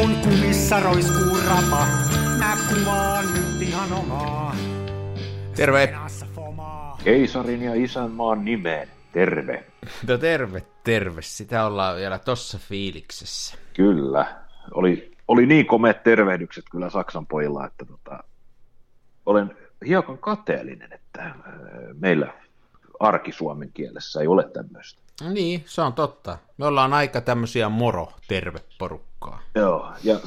kun kumissa roiskuu rapa. Mä kuvaan nyt ihan omaa. Terve. Keisarin ja isänmaan nimeen. Terve. No terve, terve. Sitä ollaan vielä tossa fiiliksessä. Kyllä. Oli, oli niin komeat tervehdykset kyllä Saksan pojilla, että tota, olen hiukan kateellinen, että äh, meillä arkisuomen kielessä ei ole tämmöistä. Niin, se on totta. Me ollaan aika tämmöisiä moro-terveporukkaa. Joo, ja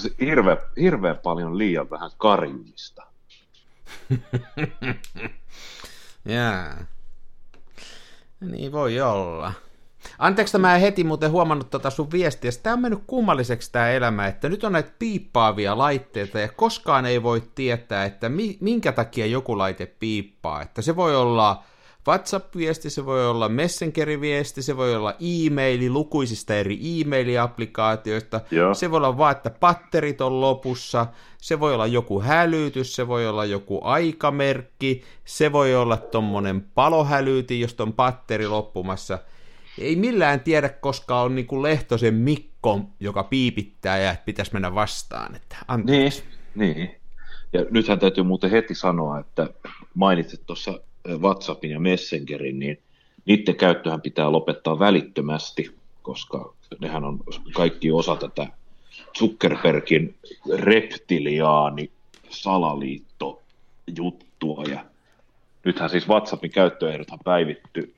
hirveän paljon liian vähän karjumista. Jää. Niin voi olla. Anteeksi, mä en heti muuten huomannut tota sun viestiä. Tämä on mennyt kummalliseksi tämä elämä, että nyt on näitä piippaavia laitteita ja koskaan ei voi tietää, että mi- minkä takia joku laite piippaa. Että se voi olla WhatsApp-viesti, se voi olla Messenger-viesti, se voi olla e-maili lukuisista eri e-maili-applikaatioista, Joo. se voi olla vaan, että patterit on lopussa, se voi olla joku hälytys, se voi olla joku aikamerkki, se voi olla tommonen palohälyyti, josta on patteri loppumassa. Ei millään tiedä, koska on niinku Lehtosen Mikko, joka piipittää ja pitäisi mennä vastaan. Että anteeksi. Niin, niin. Ja nythän täytyy muuten heti sanoa, että mainitsit tuossa WhatsAppin ja Messengerin, niin niiden käyttöhän pitää lopettaa välittömästi, koska nehän on kaikki osa tätä Zuckerbergin reptiliaani salaliitto juttua ja nythän siis WhatsAppin käyttöehdothan päivitty,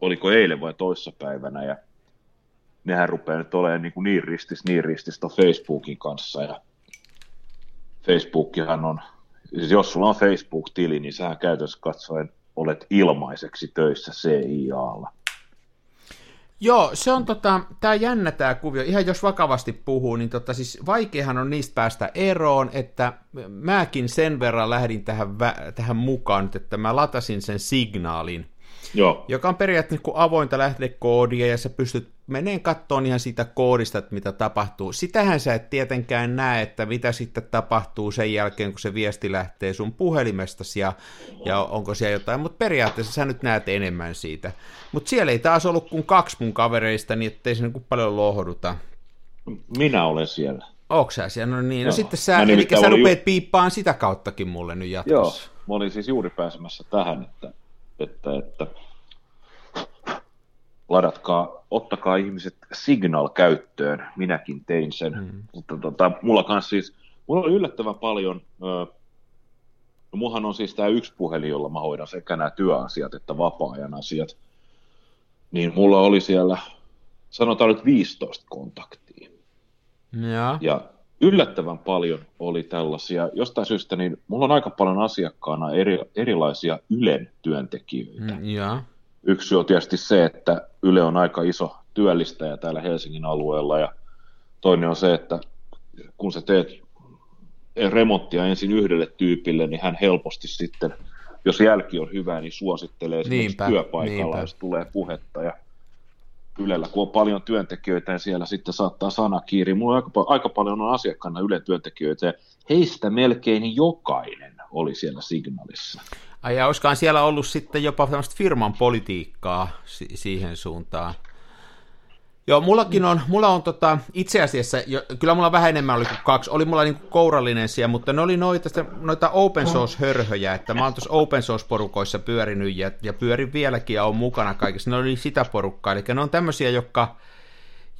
oliko eilen vai toissapäivänä ja nehän rupeaa nyt olemaan niin, kuin niin ristis, niin ristis Facebookin kanssa. Ja Facebookihan on, siis jos sulla on Facebook-tili, niin sähän käytössä katsoen olet ilmaiseksi töissä CIAlla. Joo, se on tota, tää jännä tää kuvio. Ihan jos vakavasti puhuu, niin tota, siis vaikeahan on niistä päästä eroon, että mäkin sen verran lähdin tähän, vä- tähän mukaan, että mä latasin sen signaalin, Joo. joka on periaatteessa kuin avointa lähdekoodia, ja sä pystyt meneen kattoon ihan siitä koodista, että mitä tapahtuu. Sitähän sä et tietenkään näe, että mitä sitten tapahtuu sen jälkeen, kun se viesti lähtee sun puhelimestasi, ja, ja onko siellä jotain, mutta periaatteessa sä nyt näet enemmän siitä. Mutta siellä ei taas ollut kuin kaksi mun kavereista, niin ettei se niin paljon lohduta. Minä olen siellä. Onko sä siellä? No niin, no Joo. sitten sä, eli sä rupeat ju- piippaan sitä kauttakin mulle nyt Joo, jatkossa. mä olin siis juuri pääsemässä tähän, että, että, että ladatkaa, ottakaa ihmiset Signal käyttöön, minäkin tein sen, mm. mutta tota, mulla kanssa siis, mulla oli yllättävän paljon, ö, mullahan on siis tämä yksi puhelin, jolla mä hoidan sekä nämä työasiat että vapaa-ajan asiat, niin mulla oli siellä, sanotaan nyt 15 kontaktia. Ja. Ja yllättävän paljon oli tällaisia, jostain syystä niin mulla on aika paljon asiakkaana eri, erilaisia Ylen työntekijöitä. Mm. Ja. Yksi on tietysti se, että Yle on aika iso työllistäjä täällä Helsingin alueella ja toinen on se, että kun sä teet remonttia ensin yhdelle tyypille, niin hän helposti sitten, jos jälki on hyvä, niin suosittelee Niinpä, työpaikalla, niinpä. jos tulee puhetta ja Ylellä, kun on paljon työntekijöitä, niin siellä sitten saattaa sana kiiri. Mulla aika, aika paljon on asiakkaana Ylen työntekijöitä, ja heistä melkein jokainen oli siellä signaalissa. Ai ja siellä ollut sitten jopa firman politiikkaa si- siihen suuntaan. Joo, mullakin on, mulla on tota, itse asiassa, jo, kyllä mulla vähän enemmän oli kuin kaksi, oli mulla niinku kourallinen siellä, mutta ne oli noita, noita open source-hörhöjä, että mä oon tuossa open source-porukoissa pyörinyt ja, ja pyörin vieläkin ja on mukana kaikissa, ne oli sitä porukkaa, eli ne on tämmöisiä, jotka,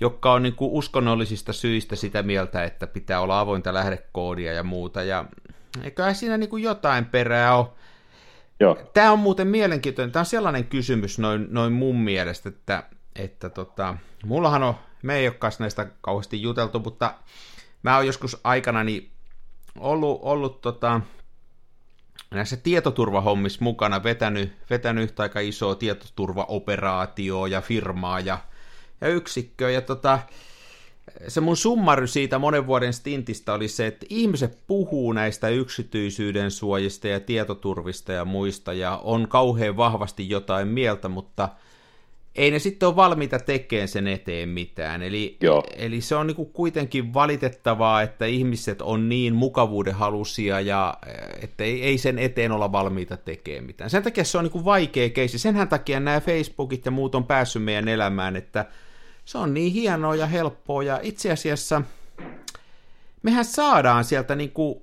jotka on niinku uskonnollisista syistä sitä mieltä, että pitää olla avointa lähdekoodia ja muuta, ja eiköhän siinä niinku jotain perää ole. Joo, Tämä on muuten mielenkiintoinen. Tämä on sellainen kysymys noin, noin mun mielestä, että, että tota, mullahan on, me ei ole näistä kauheasti juteltu, mutta mä oon joskus aikanani ollut, ollut tota, näissä tietoturvahommissa mukana, vetänyt, vetänyt yhtä aika isoa tietoturvaoperaatioa ja firmaa ja, ja yksikköä, ja tota, se mun summary siitä monen vuoden stintistä oli se, että ihmiset puhuu näistä yksityisyyden suojista ja tietoturvista ja muista ja on kauhean vahvasti jotain mieltä, mutta ei ne sitten ole valmiita tekemään sen eteen mitään. Eli, Joo. eli se on niinku kuitenkin valitettavaa, että ihmiset on niin mukavuudenhalusia ja että ei, ei sen eteen olla valmiita tekemään mitään. Sen takia se on niinku vaikea keissi. Senhän takia nämä Facebookit ja muut on päässyt meidän elämään, että se on niin hienoa ja helppoa ja itse asiassa mehän saadaan sieltä niin kuin,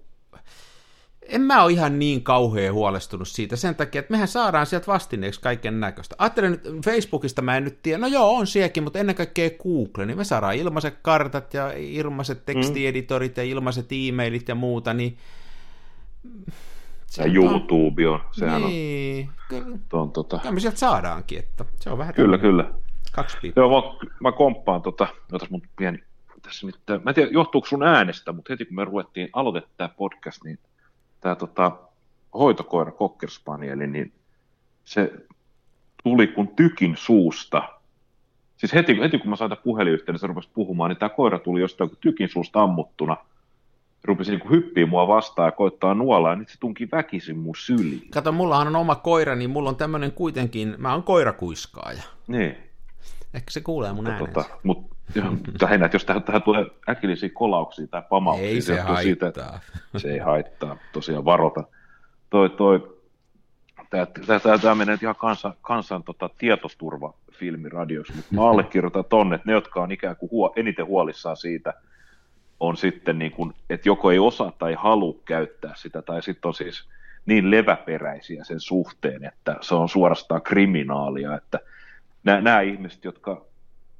en mä ole ihan niin kauhean huolestunut siitä sen takia, että mehän saadaan sieltä vastineeksi kaiken näköistä. Ajattelen nyt, Facebookista mä en nyt tiedä, no joo, on sielläkin, mutta ennen kaikkea Google, niin me saadaan ilmaiset kartat ja ilmaiset tekstieditorit ja ilmaiset e-mailit ja muuta, niin... Ja YouTube on, sehän niin, on... Kyllä, on tota... kyllä me sieltä saadaankin, että se on vähän... Kyllä, kyllä. Kaksi piipaa. Joo, mä, mä komppaan tota, otas mun pieni tässä nyt, mä en tiedä johtuuko sun äänestä, mutta heti kun me ruvettiin aloitettaa tämä podcast, niin tämä tota, hoitokoira Cocker Spanieli, niin se tuli kun tykin suusta. Siis heti, heti kun mä sain puhelinyhteyden, se rupesi puhumaan, niin tämä koira tuli jostain kun tykin suusta ammuttuna. Rupesi niin hyppiä mua vastaan ja koittaa nuolla, ja nyt se tunki väkisin mun syliin. Kato, mullahan on oma koira, niin mulla on tämmöinen kuitenkin, mä oon koirakuiskaaja. Niin. Ehkä se kuulee mun äänensä. Tota, mutta lähinnä, että jos tähän, tähän tulee äkillisiä kolauksia tai pamauksia, ei se, se haittaa. Siitä, että se ei haittaa, tosiaan varota. Toi, toi, Tämä menee ihan kansan, kansan tota, tietoturvafilmi radiossa, mutta mä allekirjoitan tonne, että ne, jotka on ikään kuin huo, eniten huolissaan siitä, on sitten niin kuin, että joko ei osaa tai halua käyttää sitä, tai sitten on siis niin leväperäisiä sen suhteen, että se on suorastaan kriminaalia, että nämä, nämä ihmiset, jotka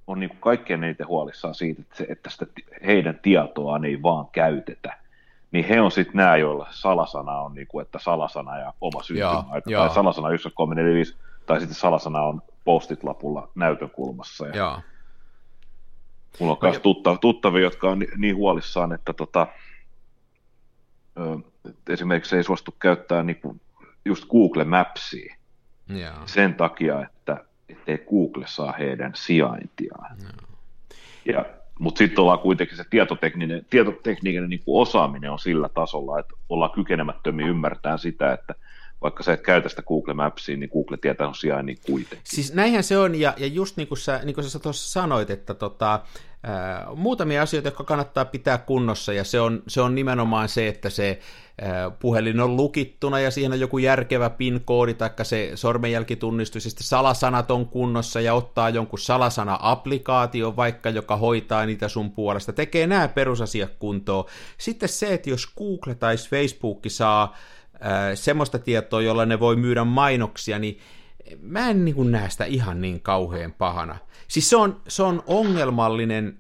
on niin kuin kaikkein eniten huolissaan siitä, että, se, että sitä heidän tietoaan ei vaan käytetä, niin he on sitten nämä, joilla salasana on, niin kuin, että salasana ja oma syntymäaika, tai salasana 1345, tai sitten salasana on postit lapulla näytön kulmassa. Ja Joo. Mulla on myös tutta, tuttavia, jotka on niin huolissaan, että tota, ö, esimerkiksi ei suostu käyttää niin kuin just Google Mapsia Joo. sen takia, että ettei Google saa heidän sijaintiaan. No. Ja, mutta sitten ollaan kuitenkin se tietotekninen, tietotekninen niin kuin osaaminen on sillä tasolla, että ollaan kykenemättömiä ymmärtämään sitä, että vaikka sä et käytä sitä Google Mapsia, niin Google tietää on sijainnin kuitenkin. Siis näinhän se on, ja, ja just niin kuin sä, niin kuin sä tuossa sanoit, että tota, muutamia asioita, jotka kannattaa pitää kunnossa, ja se on, se on nimenomaan se, että se puhelin on lukittuna, ja siihen on joku järkevä PIN-koodi, tai se sormenjälkitunnistus, ja sitten salasanat on kunnossa, ja ottaa jonkun salasana-applikaatio vaikka, joka hoitaa niitä sun puolesta, tekee nämä perusasiat kuntoon. Sitten se, että jos Google tai Facebook saa semmoista tietoa, jolla ne voi myydä mainoksia, niin mä en niin näe sitä ihan niin kauhean pahana. Siis se on, se on ongelmallinen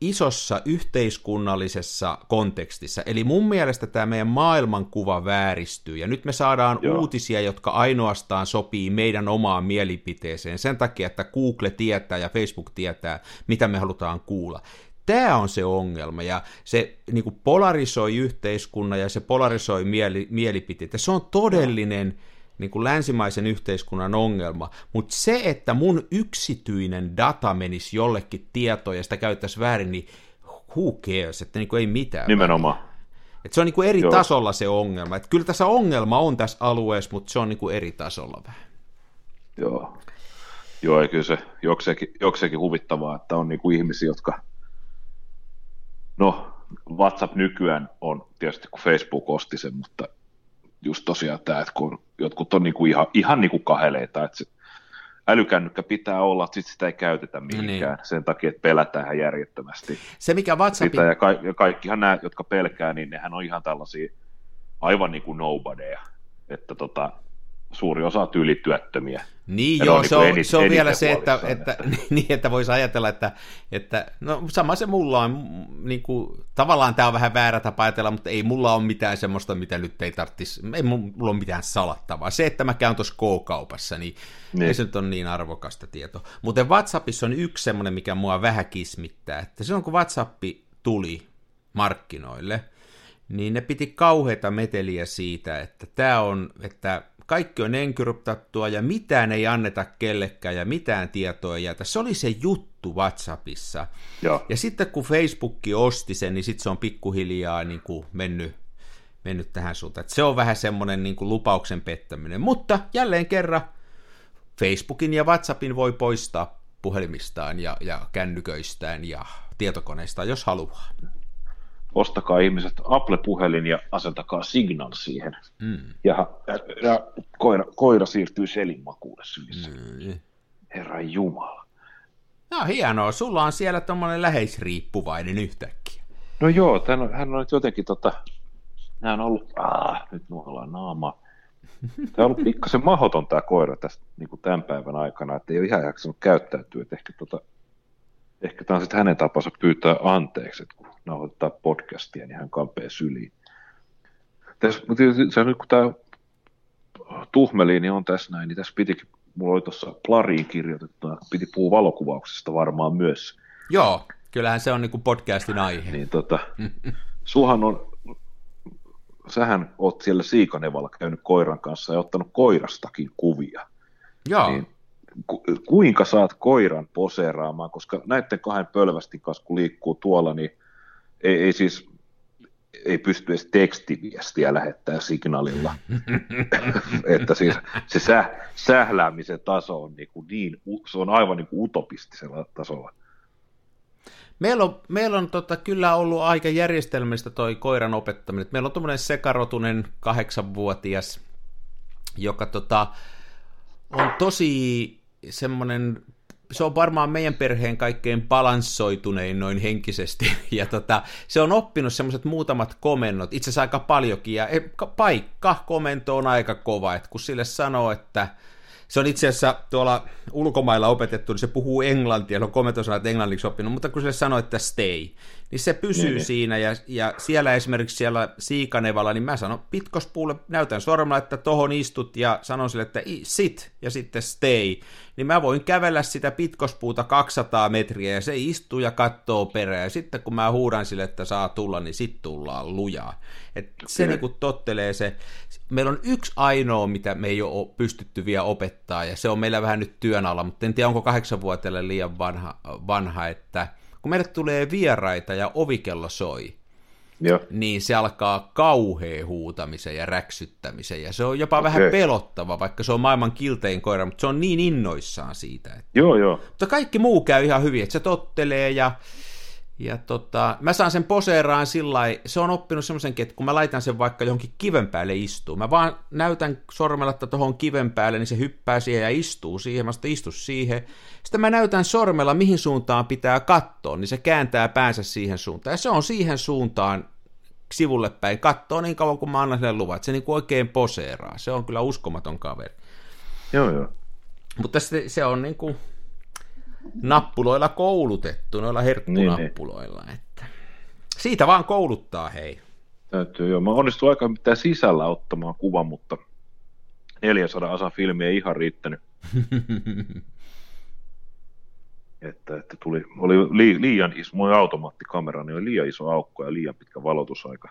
isossa yhteiskunnallisessa kontekstissa. Eli mun mielestä tämä meidän maailmankuva vääristyy, ja nyt me saadaan Joo. uutisia, jotka ainoastaan sopii meidän omaan mielipiteeseen, sen takia, että Google tietää ja Facebook tietää, mitä me halutaan kuulla. Tämä on se ongelma, ja se niin kuin polarisoi yhteiskunnan ja se polarisoi mieli, mielipiteitä. Se on todellinen niin kuin länsimaisen yhteiskunnan ongelma, mutta se, että mun yksityinen data menisi jollekin tietoon ja sitä käyttäisi väärin, niin who cares, että niin kuin ei mitään. Nimenomaan. Et se on niin kuin eri Joo. tasolla se ongelma. Et kyllä tässä ongelma on tässä alueessa, mutta se on niin kuin eri tasolla vähän. Joo. Joo, ja kyllä se jokseenkin, jokseenkin huvittavaa, että on niin kuin ihmisiä, jotka No, WhatsApp nykyään on tietysti, kun Facebook osti sen, mutta just tosiaan tämä, että kun jotkut on niinku ihan, ihan niinku kaheleita, että se älykännykkä pitää olla, että sit sitä ei käytetä no mihinkään niin. sen takia, että pelätään järjettömästi. Se, mikä WhatsApp... Sitä, ja, ka- ja kaikkihan nämä, jotka pelkää, niin nehän on ihan tällaisia aivan niin kuin nobodyja, että tota, suuri osa tyylityöttömiä. Niin joo, se on, niin se on vielä se, että, että, että, niin, että voisi ajatella, että, että no sama se mulla on, niin kuin, tavallaan tämä on vähän väärä tapa ajatella, mutta ei mulla ole mitään semmoista, mitä nyt ei tarvitsisi, ei mulla ole mitään salattavaa. Se, että mä käyn tuossa K-kaupassa, niin, niin. ei se nyt ole niin arvokasta tietoa. Mutta WhatsAppissa on yksi semmoinen, mikä mua vähän kismittää, että silloin kun WhatsApp tuli markkinoille, niin ne piti kauheita meteliä siitä, että tämä on, että kaikki on enkryptattua ja mitään ei anneta kellekään ja mitään tietoa ei jätä. Se oli se juttu WhatsAppissa. Joo. Ja sitten kun Facebook osti sen, niin sitten se on pikkuhiljaa niin kuin mennyt, mennyt tähän suuntaan. Että se on vähän semmoinen niin kuin lupauksen pettäminen. Mutta jälleen kerran Facebookin ja WhatsAppin voi poistaa puhelimistaan ja, ja kännyköistään ja tietokoneistaan, jos haluaa ostakaa ihmiset Apple-puhelin ja asentakaa Signal siihen. Mm. Ja, ja koira, koira siirtyy selinmakuulle sylissä. Mm. Herra Jumala. No hienoa, sulla on siellä tuommoinen läheisriippuvainen yhtäkkiä. No joo, tämän, hän on nyt jotenkin tota, nämä on ollut, aah, nyt nuollaan naama. Tämä on ollut pikkasen mahdoton tämä koira tästä, niin kuin tämän päivän aikana, että ei ole ihan jaksanut käyttäytyä, että ehkä, tota, ehkä tämä on sitten hänen tapansa pyytää anteeksi, että kun nauhoittaa podcastia, niin hän kampee syliin. Tässä, mutta se nyt kun tämä tuhmeliini on tässä näin, niin tässä pitikin, mulla oli tuossa plariin kirjoitettuna, piti puhua valokuvauksesta varmaan myös. Joo, kyllähän se on niin podcastin aihe. Niin tota, suhan on, sähän oot siellä Siikanevalla käynyt koiran kanssa ja ottanut koirastakin kuvia. Joo. Niin, ku, kuinka saat koiran poseeraamaan, koska näiden kahden pölvästin kanssa kun liikkuu tuolla, niin ei, ei siis ei pysty edes tekstiviestiä lähettää signaalilla. että siis se säh, sähläämisen taso on niin, kuin niin se on aivan niin kuin utopistisella tasolla. Meillä on, meillä on tota, kyllä ollut aika järjestelmistä toi koiran opettaminen. Meillä on tuommoinen sekarotunen kahdeksanvuotias, joka tota, on tosi semmoinen se on varmaan meidän perheen kaikkein balanssoitunein noin henkisesti, ja tota, se on oppinut semmoiset muutamat komennot, itse asiassa aika paljonkin, ja e, paikka komento on aika kova, että kun sille sanoo, että se on itse asiassa tuolla ulkomailla opetettu, niin se puhuu englantia, on komentosanat englanniksi oppinut, mutta kun se sanoo, että stay, niin se pysyy niin, niin. siinä, ja, ja siellä esimerkiksi siellä Siikanevalla, niin mä sanon pitkospuulle, näytän sormella, että tohon istut, ja sanon sille, että sit, ja sitten stay, niin mä voin kävellä sitä pitkospuuta 200 metriä, ja se istuu ja katsoo perään, ja sitten kun mä huudan sille, että saa tulla, niin sit tullaan lujaa. Et se niin tottelee se, meillä on yksi ainoa, mitä me ei ole pystytty vielä opettaa, ja se on meillä vähän nyt työn alla, mutta en tiedä, onko kahdeksanvuotiaille liian vanha, vanha että kun meille tulee vieraita ja ovikello soi, Joo. niin se alkaa kauhea huutamisen ja räksyttämisen, ja se on jopa okay. vähän pelottava, vaikka se on maailman kiltein koira, mutta se on niin innoissaan siitä. Että... Joo, joo. Mutta kaikki muu käy ihan hyvin, että se tottelee ja ja tota, mä saan sen poseeraan sillä se on oppinut semmoisenkin, että kun mä laitan sen vaikka johonkin kiven päälle istuu, mä vaan näytän sormella, että tuohon kiven päälle, niin se hyppää siihen ja istuu siihen, mä sitten istu siihen. Sitten mä näytän sormella, mihin suuntaan pitää katsoa, niin se kääntää päänsä siihen suuntaan. Ja se on siihen suuntaan sivulle päin, katsoo niin kauan kuin mä annan sille luvan, että se niin kuin oikein poseeraa. Se on kyllä uskomaton kaveri. Joo, joo. Mutta se, se on niin kuin, nappuloilla koulutettu, noilla herkkunappuloilla. Niin, niin. Että. Siitä vaan kouluttaa, hei. Täytyy joo. Mä onnistuin aika mitään sisällä ottamaan kuvan, mutta 400 asa filmi ei ihan riittänyt. että, että tuli, oli li, liian iso, mun automaattikamera, niin oli liian iso aukko ja liian pitkä valotusaika.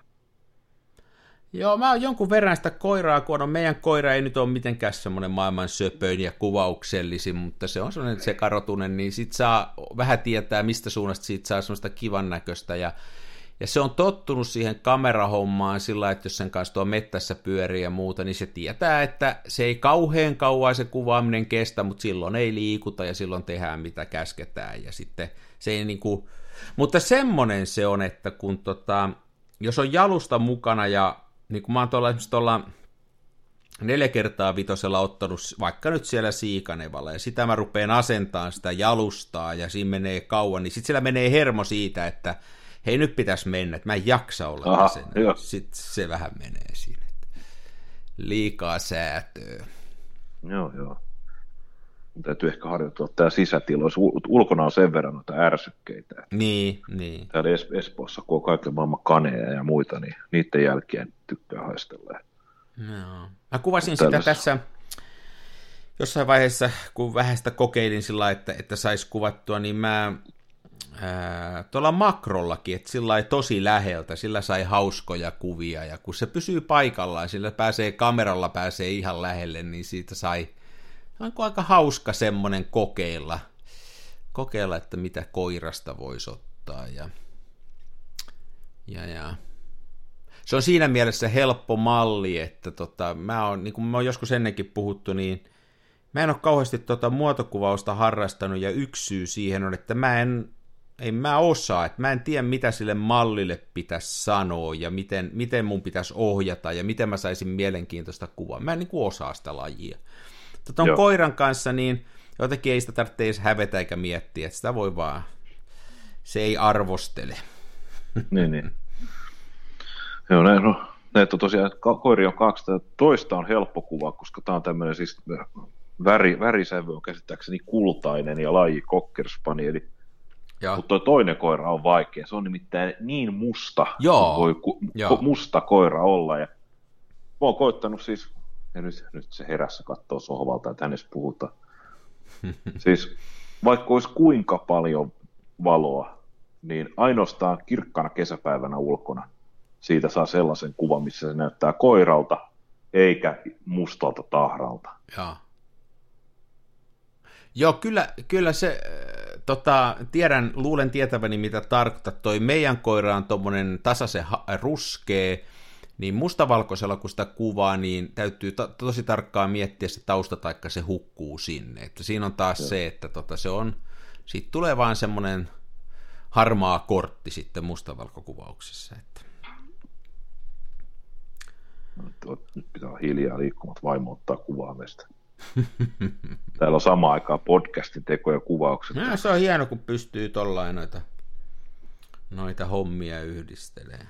Joo, mä oon jonkun verran sitä koiraa, on meidän koira ei nyt ole mitenkään semmoinen maailman söpöin ja kuvauksellisin, mutta se on semmoinen sekarotunen, niin sit saa vähän tietää, mistä suunnasta siitä saa semmoista kivan näköistä ja ja se on tottunut siihen kamerahommaan sillä, että jos sen kanssa tuo mettässä pyörii ja muuta, niin se tietää, että se ei kauhean kauan se kuvaaminen kestä, mutta silloin ei liikuta ja silloin tehdään mitä käsketään. Ja sitten se ei niinku... Mutta semmonen se on, että kun tota, jos on jalusta mukana ja niin kuin mä oon tuolla esimerkiksi tuolla neljä kertaa vitosella ottanut vaikka nyt siellä Siikanevalla, ja sitä mä rupeen asentamaan sitä jalustaa, ja siinä menee kauan, niin sitten siellä menee hermo siitä, että hei nyt pitäisi mennä, että mä en jaksa olla Aha, sen. Sitten se vähän menee siinä. Liikaa säätöä. Joo, joo. Täytyy ehkä harjoitella tämä sisätiloissa. Ulkona on sen verran noita ärsykkeitä. Niin, niin. Täällä es- Espoossa, kun on kaiken maailman kaneja ja muita, niin niiden jälkeen tykkää haistella. Joo. Mä kuvasin sitä tässä jossain vaiheessa, kun vähän sitä kokeilin sillä että, että saisi kuvattua, niin mä ää, tuolla makrollakin, että sillä tosi läheltä, sillä sai hauskoja kuvia, ja kun se pysyy paikallaan, sillä pääsee kameralla pääsee ihan lähelle, niin siitä sai onko aika hauska semmoinen kokeilla, kokeilla, että mitä koirasta voisi ottaa, ja, ja, ja se on siinä mielessä helppo malli, että tota, mä oon, niin kuin mä oon joskus ennenkin puhuttu, niin mä en ole kauheasti tota muotokuvausta harrastanut, ja yksi syy siihen on, että mä en, ei mä osaa, että mä en tiedä, mitä sille mallille pitäisi sanoa, ja miten, miten mun pitäisi ohjata, ja miten mä saisin mielenkiintoista kuvaa. Mä en niin kuin osaa sitä lajia. Tota on koiran kanssa, niin jotenkin ei sitä tarvitse edes hävetä eikä miettiä, että sitä voi vaan, se ei arvostele. niin, niin. Joo, näin, no, näitä on tosiaan, koiri on kaksi, toista on helppo kuva, koska tämä on tämmöinen siis väri, värisävy on käsittääkseni kultainen ja laji kokkerspanieli. Mutta tuo toinen koira on vaikea. Se on nimittäin niin musta, Joo. voi ku, Joo. musta koira olla. Ja mä oon koittanut siis, ja nyt, nyt se herässä katsoo sohvalta, että hänestä puhutaan. siis vaikka olisi kuinka paljon valoa, niin ainoastaan kirkkana kesäpäivänä ulkona siitä saa sellaisen kuvan, missä se näyttää koiralta, eikä mustalta tahralta. Joo. Joo, kyllä, kyllä se, äh, tota, tiedän, luulen tietäväni mitä tarkoittaa. Toi meidän koira on tuommoinen tasaisen ruskee, niin mustavalkoisella kun sitä kuvaa, niin täytyy to- tosi tarkkaan miettiä se tausta, taikka se hukkuu sinne. Että siinä on taas Joo. se, että tota, se on, siitä tulee vaan semmoinen harmaa kortti sitten mustavalkokuvauksessa. Että. Nyt pitää olla hiljaa liikkumat vaimo ottaa kuvaa meistä. Täällä on sama aikaa podcastin teko ja kuvaukset. No, se on hieno, kun pystyy tollain noita, noita hommia yhdistelee.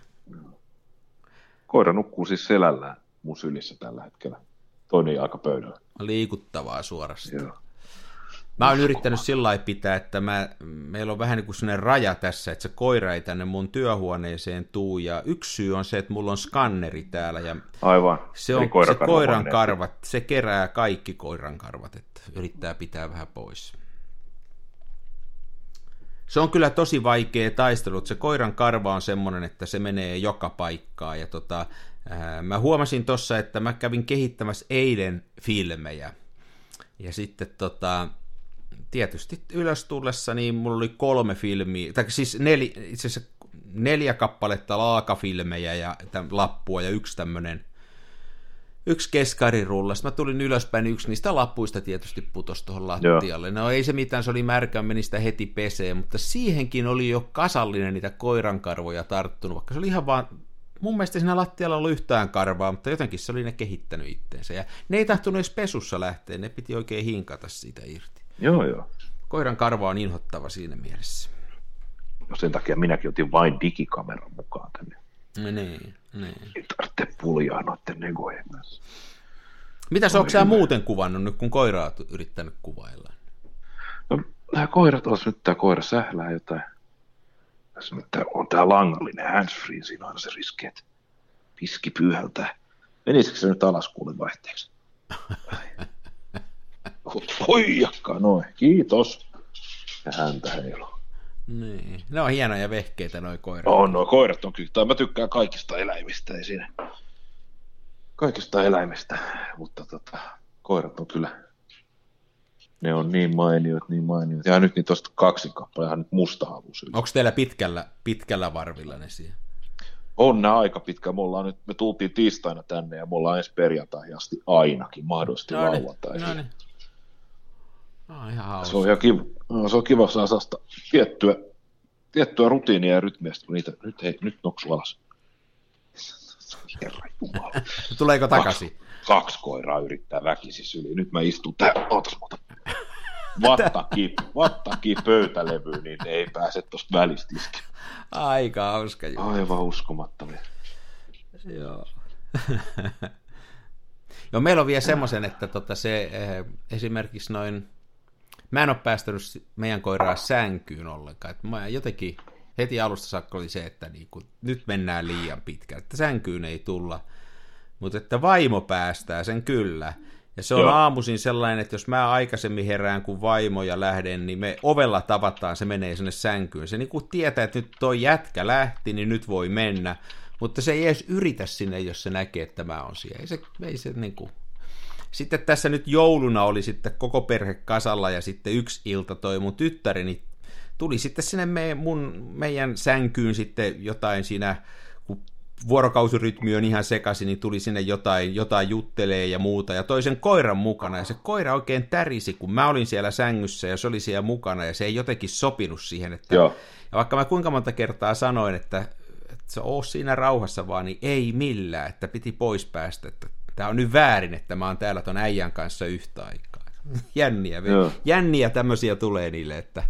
Koira nukkuu siis selällään mun sylissä tällä hetkellä. Toinen aika pöydällä. Liikuttavaa suorastaan. Joo. Mä oon yrittänyt sillä pitää, että mä, meillä on vähän niin kuin sellainen raja tässä, että se koira ei tänne mun työhuoneeseen tuu, ja yksi syy on se, että mulla on skanneri täällä, ja Aivan. se, on, se koiran karvat, se kerää kaikki koiran karvat, että yrittää pitää vähän pois. Se on kyllä tosi vaikea taistelu, se koiran karva on semmoinen, että se menee joka paikkaan, ja tota, mä huomasin tossa, että mä kävin kehittämässä eilen filmejä, ja sitten tota, tietysti ylös tullessa, niin mulla oli kolme filmiä, tai siis neli, itse asiassa neljä kappaletta laakafilmejä ja lappua ja yksi tämmönen yksi keskarirulla. Sitten mä tulin ylöspäin, niin yksi niistä lappuista tietysti putosi tuohon lattialle. Joo. No ei se mitään, se oli märkä, meni sitä heti peseen, mutta siihenkin oli jo kasallinen niitä koirankarvoja tarttunut, vaikka se oli ihan vaan mun mielestä siinä lattialla ollut yhtään karvaa, mutta jotenkin se oli ne kehittänyt itteensä. Ja ne ei tahtunut edes pesussa lähteä, ne piti oikein hinkata siitä irti. Joo, joo. Koiran karva on inhottava siinä mielessä. No sen takia minäkin otin vain digikameran mukaan tänne. No niin, niin. Ei tarvitse puljaa noiden negojen kanssa. Mitäs onko sä muuten kuvannut nyt, kun koiraa yrittänyt kuvailla? No, nämä koirat, olisi nyt tämä koira sählää jotain. Tässä nyt on tämä langallinen handsfree, siinä on se riski, että piski pyyhältää. Menisikö se nyt alas kuule vaihteeksi? Oi jakka, noin, kiitos. Ja häntä heilu. Niin. Ne on hienoja vehkeitä noi koirat. On, no koirat on kyllä. Tai mä tykkään kaikista eläimistä, ei siinä. Kaikista eläimistä, mutta tota, koirat on kyllä, ne on niin mainiot, niin mainiot. Ja nyt niin tosta kaksi kappaleja, nyt musta havus. Onko teillä pitkällä, pitkällä varvilla ne siellä? On nämä aika pitkä. Me, ollaan nyt, me tultiin tiistaina tänne ja me ollaan ensi perjantai asti ainakin, mahdollisesti no niin, lauantai. No niin. Ihan se on ihan kiva, no, se on kiva saada tiettyä, tiettyä rutiinia ja rytmiä, kun niitä, nyt, hei, nyt noksu alas. Herra Jumala. Tuleeko takaisin? Kaksi, kaksi koiraa yrittää väkisin syliin. Nyt mä istun täällä. Ootas muuta. Vattakin, vattakin pöytälevyyn, niin ei pääse tuosta välistä Aika hauska. Juttu. Aivan uskomattomia. Joo. Joo, meillä on vielä semmoisen, että tota se, eh, esimerkiksi noin Mä en ole päästänyt meidän koiraa sänkyyn ollenkaan. Että mä jotenkin heti alusta saakka oli se, että niin kuin, nyt mennään liian pitkään, että sänkyyn ei tulla. Mutta että vaimo päästää sen kyllä. Ja se on Joo. aamuisin sellainen, että jos mä aikaisemmin herään kuin vaimo ja lähden, niin me ovella tavataan, se menee sinne sänkyyn. Se niin kuin tietää, että nyt toi jätkä lähti, niin nyt voi mennä. Mutta se ei edes yritä sinne, jos se näkee, että mä on siellä. Ei se, ei se niin kuin, sitten tässä nyt jouluna oli sitten koko perhe kasalla ja sitten yksi ilta toi mun tyttäreni tuli sitten sinne me, mun, meidän sänkyyn sitten jotain siinä, kun vuorokausirytmi on ihan sekaisin, niin tuli sinne jotain, jotain juttelee ja muuta, ja toisen koiran mukana, ja se koira oikein tärisi, kun mä olin siellä sängyssä, ja se oli siellä mukana, ja se ei jotenkin sopinut siihen, että, Joo. ja vaikka mä kuinka monta kertaa sanoin, että, että se on siinä rauhassa vaan, niin ei millään, että piti pois päästä, että tämä on nyt väärin, että mä oon täällä ton äijän kanssa yhtä aikaa. Jänniä, Joo. jänniä tämmöisiä tulee niille, että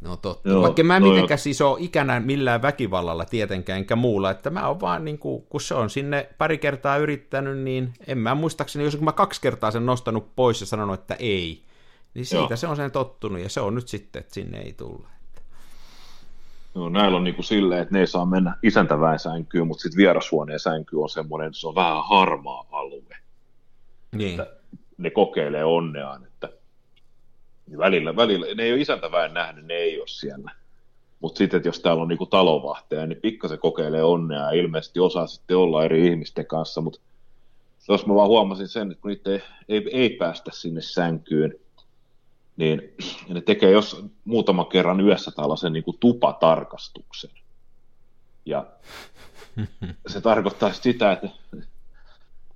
No totta. Joo, Vaikka mä en mitenkään siis ole ikänä millään väkivallalla tietenkään, enkä muulla, että mä oon vaan niin kuin, kun se on sinne pari kertaa yrittänyt, niin en mä muistaakseni, jos mä kaksi kertaa sen nostanut pois ja sanonut, että ei, niin siitä Joo. se on sen tottunut ja se on nyt sitten, että sinne ei tulla. No, näillä on niin kuin silleen, että ne ei saa mennä isäntäväen sänkyyn, mutta sitten vierashuoneen sänky on semmoinen, se on vähän harmaa alue. Niin. Että ne kokeilee onneaan, että välillä, välillä, ne ei ole isäntäväen nähnyt, ne ei ole siellä. Mutta sitten, jos täällä on niinku talovahteja, niin pikkasen kokeilee onnea ja ilmeisesti osaa sitten olla eri ihmisten kanssa, mutta jos mä vaan huomasin sen, että kun niitä ei, ei, ei päästä sinne sänkyyn, niin ne tekee jos muutaman kerran yössä tällaisen niin kuin tupatarkastuksen. Ja se tarkoittaa sitä, että,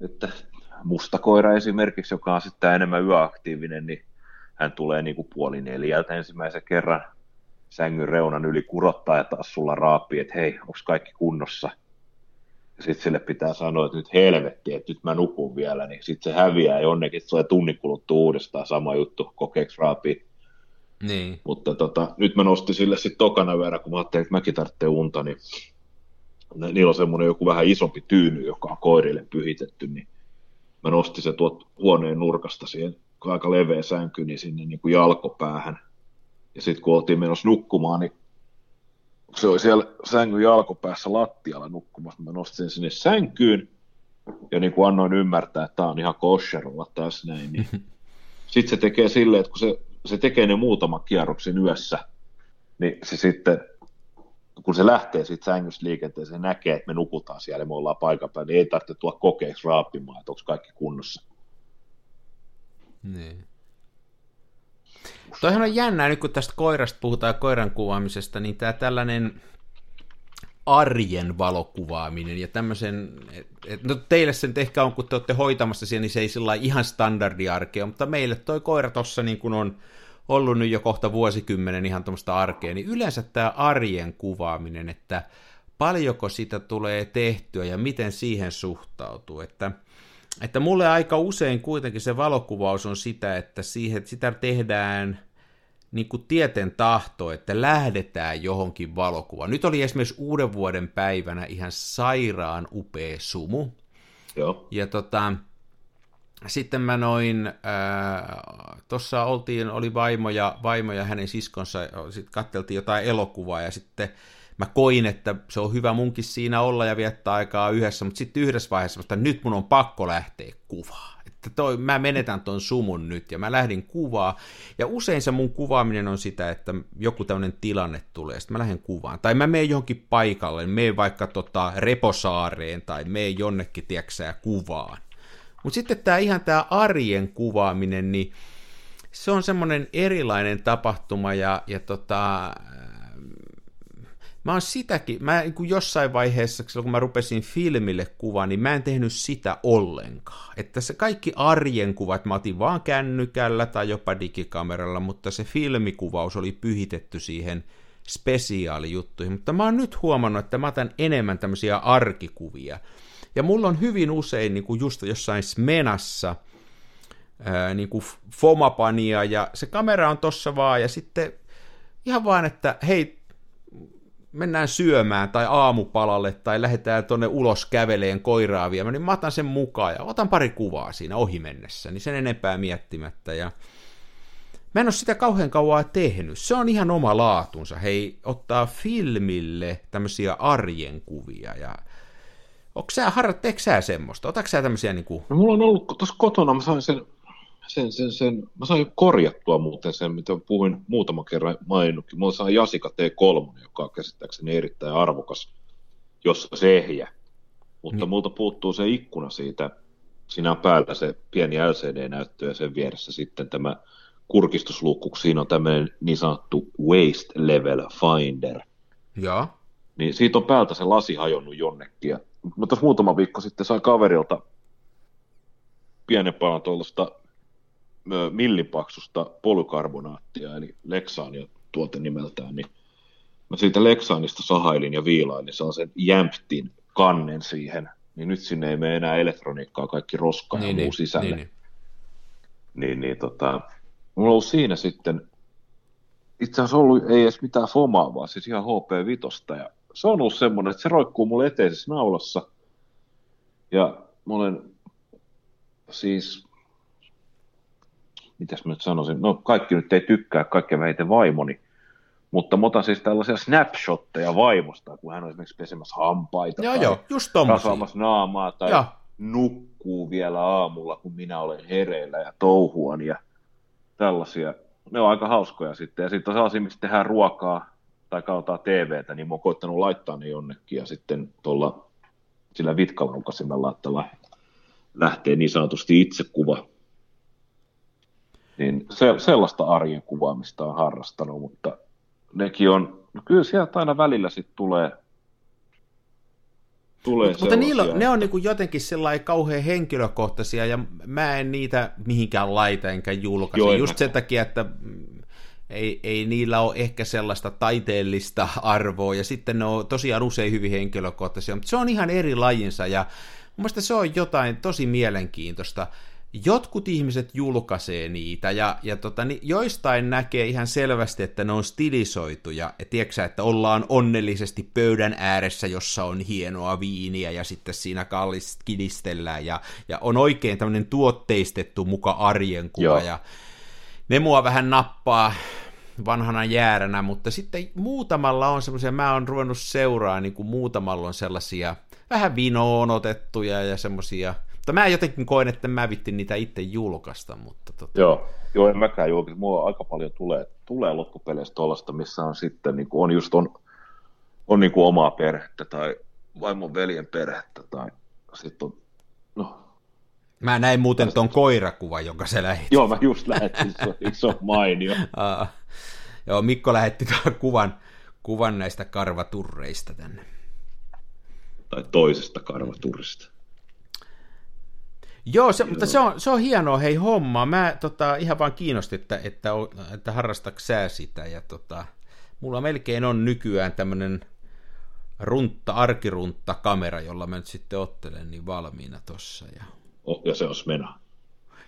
että mustakoira esimerkiksi, joka on sitten enemmän yöaktiivinen, niin hän tulee niin kuin puoli neljältä ensimmäisen kerran sängyn reunan yli kurottaa ja taas sulla raapii, että hei, onko kaikki kunnossa? Sitten sille pitää sanoa, että nyt helvetti, että nyt mä nukun vielä, niin sitten se häviää ja onnekin tulee tunnin kuluttua uudestaan sama juttu, kokeeksi raapii. Niin. Mutta tota, nyt mä nostin sille sitten tokana verran, kun mä ajattelin, että mäkin tarvitsen unta, niin niillä on semmoinen joku vähän isompi tyyny, joka on koirille pyhitetty, niin mä nostin se tuot huoneen nurkasta siihen aika leveä sänky, niin sinne niin kuin jalkopäähän. Ja sitten kun oltiin menossa nukkumaan, niin se oli siellä sängyn jalkopäässä lattialla nukkumassa. Mä nostin sinne sänkyyn ja niin kuin annoin ymmärtää, että tämä on ihan kosher olla taas näin. Niin sitten se tekee silleen, että kun se, se tekee ne muutaman kierroksen yössä, niin se sitten, kun se lähtee siitä sängystä liikenteeseen, se näkee, että me nukutaan siellä ja me ollaan paikan päällä, niin ei tarvitse tulla kokeeksi raapimaan, että onko kaikki kunnossa. Niin. Toihan on jännää, nyt kun tästä koirasta puhutaan koiran kuvaamisesta, niin tämä tällainen arjen valokuvaaminen ja tämmöisen, et, no teille sen ehkä on, kun te olette hoitamassa siellä, niin se ei sillä ihan standardiarkea, mutta meille toi koira tossa niin kuin on ollut nyt jo kohta vuosikymmenen ihan tuommoista arkea, niin yleensä tämä arjen kuvaaminen, että paljonko sitä tulee tehtyä ja miten siihen suhtautuu, että että mulle aika usein kuitenkin se valokuvaus on sitä, että siihen, sitä tehdään niin kuin tieten tahto, että lähdetään johonkin valokuvaan. Nyt oli esimerkiksi uuden vuoden päivänä ihan sairaan upea sumu. Joo. Ja tota, sitten mä noin, äh, tuossa oltiin, oli vaimo ja, vaimo ja hänen siskonsa, sitten katteltiin jotain elokuvaa ja sitten mä koin, että se on hyvä munkin siinä olla ja viettää aikaa yhdessä, mutta sitten yhdessä vaiheessa, että nyt mun on pakko lähteä kuvaa. Että toi, mä menetän ton sumun nyt ja mä lähdin kuvaa. Ja usein se mun kuvaaminen on sitä, että joku tämmöinen tilanne tulee, sitten mä lähden kuvaan. Tai mä menen johonkin paikalle, menen vaikka tota Reposaareen tai menen jonnekin, tieksää, kuvaan. Mutta sitten tämä ihan tämä arjen kuvaaminen, niin se on semmoinen erilainen tapahtuma ja, ja tota, mä oon sitäkin, mä niin kuin jossain vaiheessa, kun mä rupesin filmille kuvaan, niin mä en tehnyt sitä ollenkaan. Että se kaikki arjen kuvat mä otin vaan kännykällä tai jopa digikameralla, mutta se filmikuvaus oli pyhitetty siihen spesiaalijuttuihin. Mutta mä oon nyt huomannut, että mä otan enemmän tämmöisiä arkikuvia. Ja mulla on hyvin usein niin kuin just jossain smenassa, ää, niin kuin fomapania, ja se kamera on tossa vaan, ja sitten ihan vaan, että hei, mennään syömään tai aamupalalle tai lähdetään tuonne ulos käveleen koiraa viemään, niin mä otan sen mukaan ja otan pari kuvaa siinä ohi mennessä, niin sen enempää miettimättä. Ja mä en ole sitä kauhean kauan tehnyt. Se on ihan oma laatunsa. Hei, ottaa filmille tämmöisiä arjen kuvia ja Onko sä, harjoitteeko sä semmoista? Otatko sä tämmöisiä niin kuin... No mulla on ollut tuossa kotona, mä sain sen sen, sen, sen, mä sain korjattua muuten sen, mitä puhuin muutama kerran maininnutkin. Mulla sain Jasika T3, joka on käsittääkseni erittäin arvokas, jossa se ehjä. Mutta mm. multa puuttuu se ikkuna siitä. Siinä on päällä se pieni LCD-näyttö ja sen vieressä sitten tämä kurkistusluukku, siinä on tämmöinen niin sanottu waste level finder. Ja. Niin siitä on päältä se lasi hajonnut jonnekin. Ja mä tuossa muutama viikko sitten sain kaverilta pienempää tuollaista millipaksusta polykarbonaattia, eli Lexania tuote nimeltään, niin mä siitä Lexanista sahailin ja viilailin sen jämptin kannen siihen, niin nyt sinne ei mene enää elektroniikkaa, kaikki roska ja niin, muu niin, sisälle. Niin, niin. niin, niin tota, mulla on ollut siinä sitten itse asiassa ollut ei edes mitään fomaa, vaan siis ihan HP5. Ja se on ollut semmoinen, että se roikkuu mulle eteisessä naulassa. Ja mä olen siis, mitäs mä nyt sanoisin, no kaikki nyt ei tykkää, kaikkein vähiten vaimoni, mutta mä otan siis tällaisia snapshotteja vaimosta, kun hän on esimerkiksi pesemässä hampaita Joo, tai joo, just tommosia. rasaamassa naamaa tai Joo. nukkuu vielä aamulla, kun minä olen hereillä ja touhuan ja tällaisia. Ne on aika hauskoja sitten. Ja sitten on sellaisia, miksi tehdään ruokaa tai katsotaan TVtä, niin mä oon koittanut laittaa ne jonnekin ja sitten tuolla sillä vitkalaukasimella, että lä- lähtee niin sanotusti itsekuva. Niin se, sellaista arjen kuvaamista on harrastanut, mutta nekin on, no kyllä sieltä aina välillä sitten tulee, tulee Mutta, mutta niillä, ne on niinku jotenkin sellainen kauhean henkilökohtaisia, ja mä en niitä mihinkään laita enkä julkaise. Joo, Just sen takia, että mm, ei, ei niillä ole ehkä sellaista taiteellista arvoa, ja sitten ne on tosiaan usein hyvin henkilökohtaisia, mutta se on ihan eri lajinsa, ja mun mielestä se on jotain tosi mielenkiintoista. Jotkut ihmiset julkaisee niitä, ja, ja tota, niin joistain näkee ihan selvästi, että ne on stilisoituja, et tiedätkö että ollaan onnellisesti pöydän ääressä, jossa on hienoa viiniä, ja sitten siinä kallis kidistellään, ja, ja on oikein tämmöinen tuotteistettu muka arjen kuva, Joo. ja ne mua vähän nappaa vanhana jääränä, mutta sitten muutamalla on semmoisia, mä oon ruvennut seuraa, niin kuin muutamalla on sellaisia vähän vinoon otettuja ja semmoisia, mutta mä jotenkin koen, että mä vittin niitä itse julkaista, mutta tota, Joo, joo en mäkään julkis. Mulla aika paljon tulee, tulee loppupeleissä tuollaista, missä on sitten, niin kuin on just on, on niin kuin omaa perhettä tai vaimon veljen perhettä tai sitten on, no, mä näin muuten ton koirakuvan, jonka se lähetti. joo mä just lähetin, se on, se on mainio. Joo, Mikko lähetti tuon kuvan, kuvan näistä karvaturreista tänne. Tai toisesta karvaturista. Joo, se, mutta se on, se on hienoa, hei homma. Mä tota, ihan vaan kiinnosti, että, että, että harrastaks sä sitä. Ja tota, mulla melkein on nykyään tämmönen runtta, arkiruntta kamera, jolla mä nyt sitten ottelen niin valmiina tossa. Ja... Oh, ja se on Smena.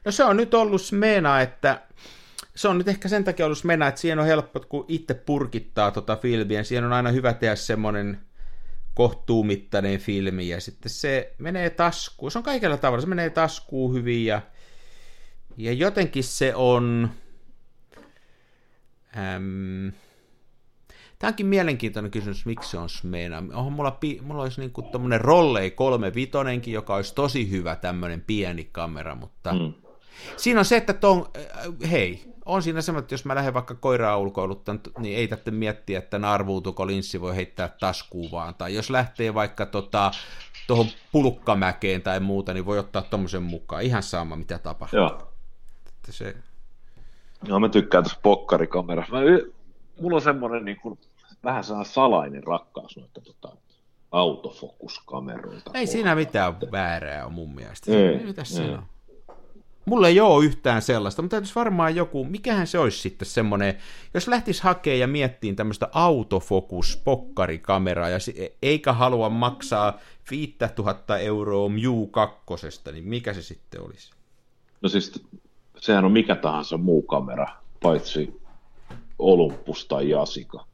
No se on nyt ollut smena, että se on nyt ehkä sen takia ollut smena, että siihen on helppo, kun itse purkittaa tota filmiä, siihen on aina hyvä tehdä semmoinen kohtuumittainen filmi, ja sitten se menee taskuun, se on kaikella tavalla, se menee taskuun hyvin, ja, ja jotenkin se on... Äm, Tämä onkin mielenkiintoinen kysymys, miksi se on Smena. Onhan mulla, mulla olisi niinku tommonen Rollei 35, joka olisi tosi hyvä tämmöinen pieni kamera, mutta mm. Mm. siinä on se, että ton, äh, hei, on siinä semmoinen, että jos mä lähden vaikka koiraa ulkoiluttaan, niin ei tarvitse miettiä, että narvuutuko linssi voi heittää taskuun vaan, tai jos lähtee vaikka tota, tuohon pulkkamäkeen tai muuta, niin voi ottaa tommosen mukaan, ihan sama mitä tapahtuu. Joo. Että se, Joo, mä tykkään tuossa pokkarikamerassa. Mä, mulla on semmoinen niin kuin, vähän sellainen salainen rakkaus noita tota, autofokuskameroita. ei siinä mitään väärää ole mun mielestä. Ei, Mitäs ei. siinä on? Mulla ei ole yhtään sellaista, mutta täytyisi varmaan joku, mikähän se olisi sitten semmoinen, jos lähtisi hakemaan ja miettiin tämmöistä autofokus pokkarikameraa, ja eikä halua maksaa 5000 euroa Miu 2, niin mikä se sitten olisi? No siis sehän on mikä tahansa muu kamera, paitsi Olympus tai Jasika.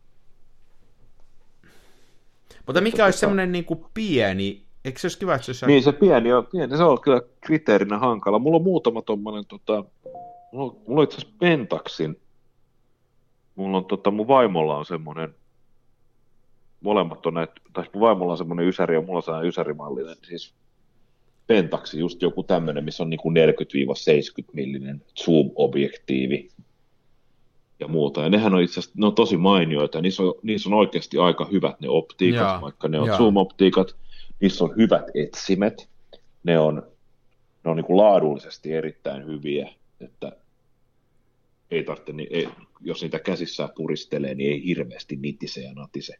Mutta mikä tota- olisi semmoinen niin kuin pieni, eikö se olisi kiva, että se olisi... Niin se pieni on, pieni, se on kyllä kriteerinä hankala. Mulla on muutama tommonen, tota, mulla, on- mulla on itse asiassa Pentaxin, mulla on tota, mun vaimolla on semmonen, molemmat on näitä, tai mun vaimolla on semmonen ysäri ja mulla on sellainen ysärimallinen, siis Pentaxi, just joku tämmönen, missä on niinku 40-70 millinen zoom-objektiivi ja muuta. Ja nehän on itse asiassa, ne on tosi mainioita, niissä on, niissä on oikeasti aika hyvät ne optiikat, Joo, vaikka ne on joo. zoom-optiikat, niissä on hyvät etsimet, ne on, ne on niin kuin laadullisesti erittäin hyviä, että ei tarvitse, niin ei, jos niitä käsissään puristelee, niin ei hirveästi nitise ja natise.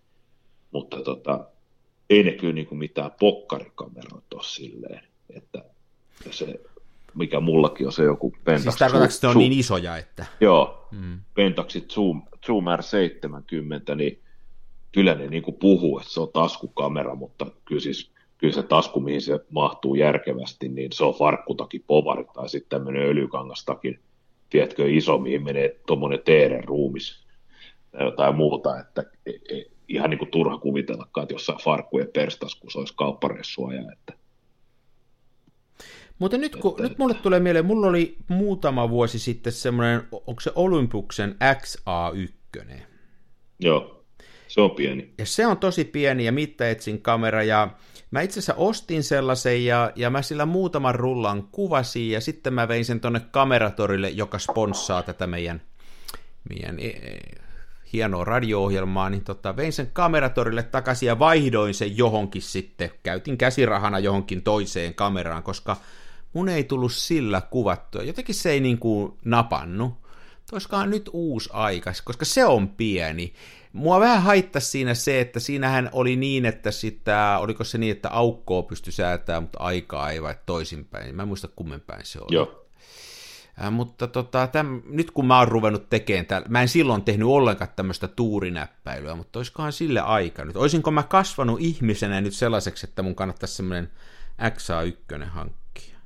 Mutta tota, ei ne kyllä niin kuin mitään pokkarikameroita ole silleen, että se, mikä mullakin on se joku Pentax. Siis tarkoitatko, että ne on niin isoja, että... Joo, Mm. Pentaxit Zoom, Zoom R70, niin kyllä ne niin kuin puhuu, että se on taskukamera, mutta kyllä, siis, kyllä se tasku, mihin se mahtuu järkevästi, niin se on farkkutakin povari tai sitten tämmöinen öljykangastakin, tiedätkö, iso, mihin menee tuommoinen teeren ruumis, tai jotain muuta, että e, e, ihan niin kuin turha kuvitellakaan, että jossain farkkujen perstaskussa olisi kauppareissuaja, että mutta nyt, kun, että... nyt mulle tulee mieleen, mulla oli muutama vuosi sitten semmoinen, onko se Olympuksen XA1? Joo, se on pieni. Ja se on tosi pieni ja mittaetsin kamera ja mä itse asiassa ostin sellaisen ja, ja mä sillä muutaman rullan kuvasin ja sitten mä vein sen tonne kameratorille, joka sponssaa tätä meidän, meidän e, e, hienoa radio-ohjelmaa, niin tota, vein sen kameratorille takaisin ja vaihdoin sen johonkin sitten, käytin käsirahana johonkin toiseen kameraan, koska mun ei tullut sillä kuvattua. Jotenkin se ei niin kuin napannu. Olisikohan nyt uusi aika, koska se on pieni. Mua vähän haittasi siinä se, että siinähän oli niin, että sitä, oliko se niin, että aukkoa pystyi säätämään, mutta aikaa ei vai toisinpäin. Mä en muista kummen päin se oli. Joo. Äh, mutta tota, täm, nyt kun mä oon ruvennut tekemään täällä, mä en silloin tehnyt ollenkaan tämmöistä tuurinäppäilyä, mutta olisikohan sille aika nyt. Oisinko mä kasvanut ihmisenä nyt sellaiseksi, että mun kannattaisi semmoinen XA1 hankkia?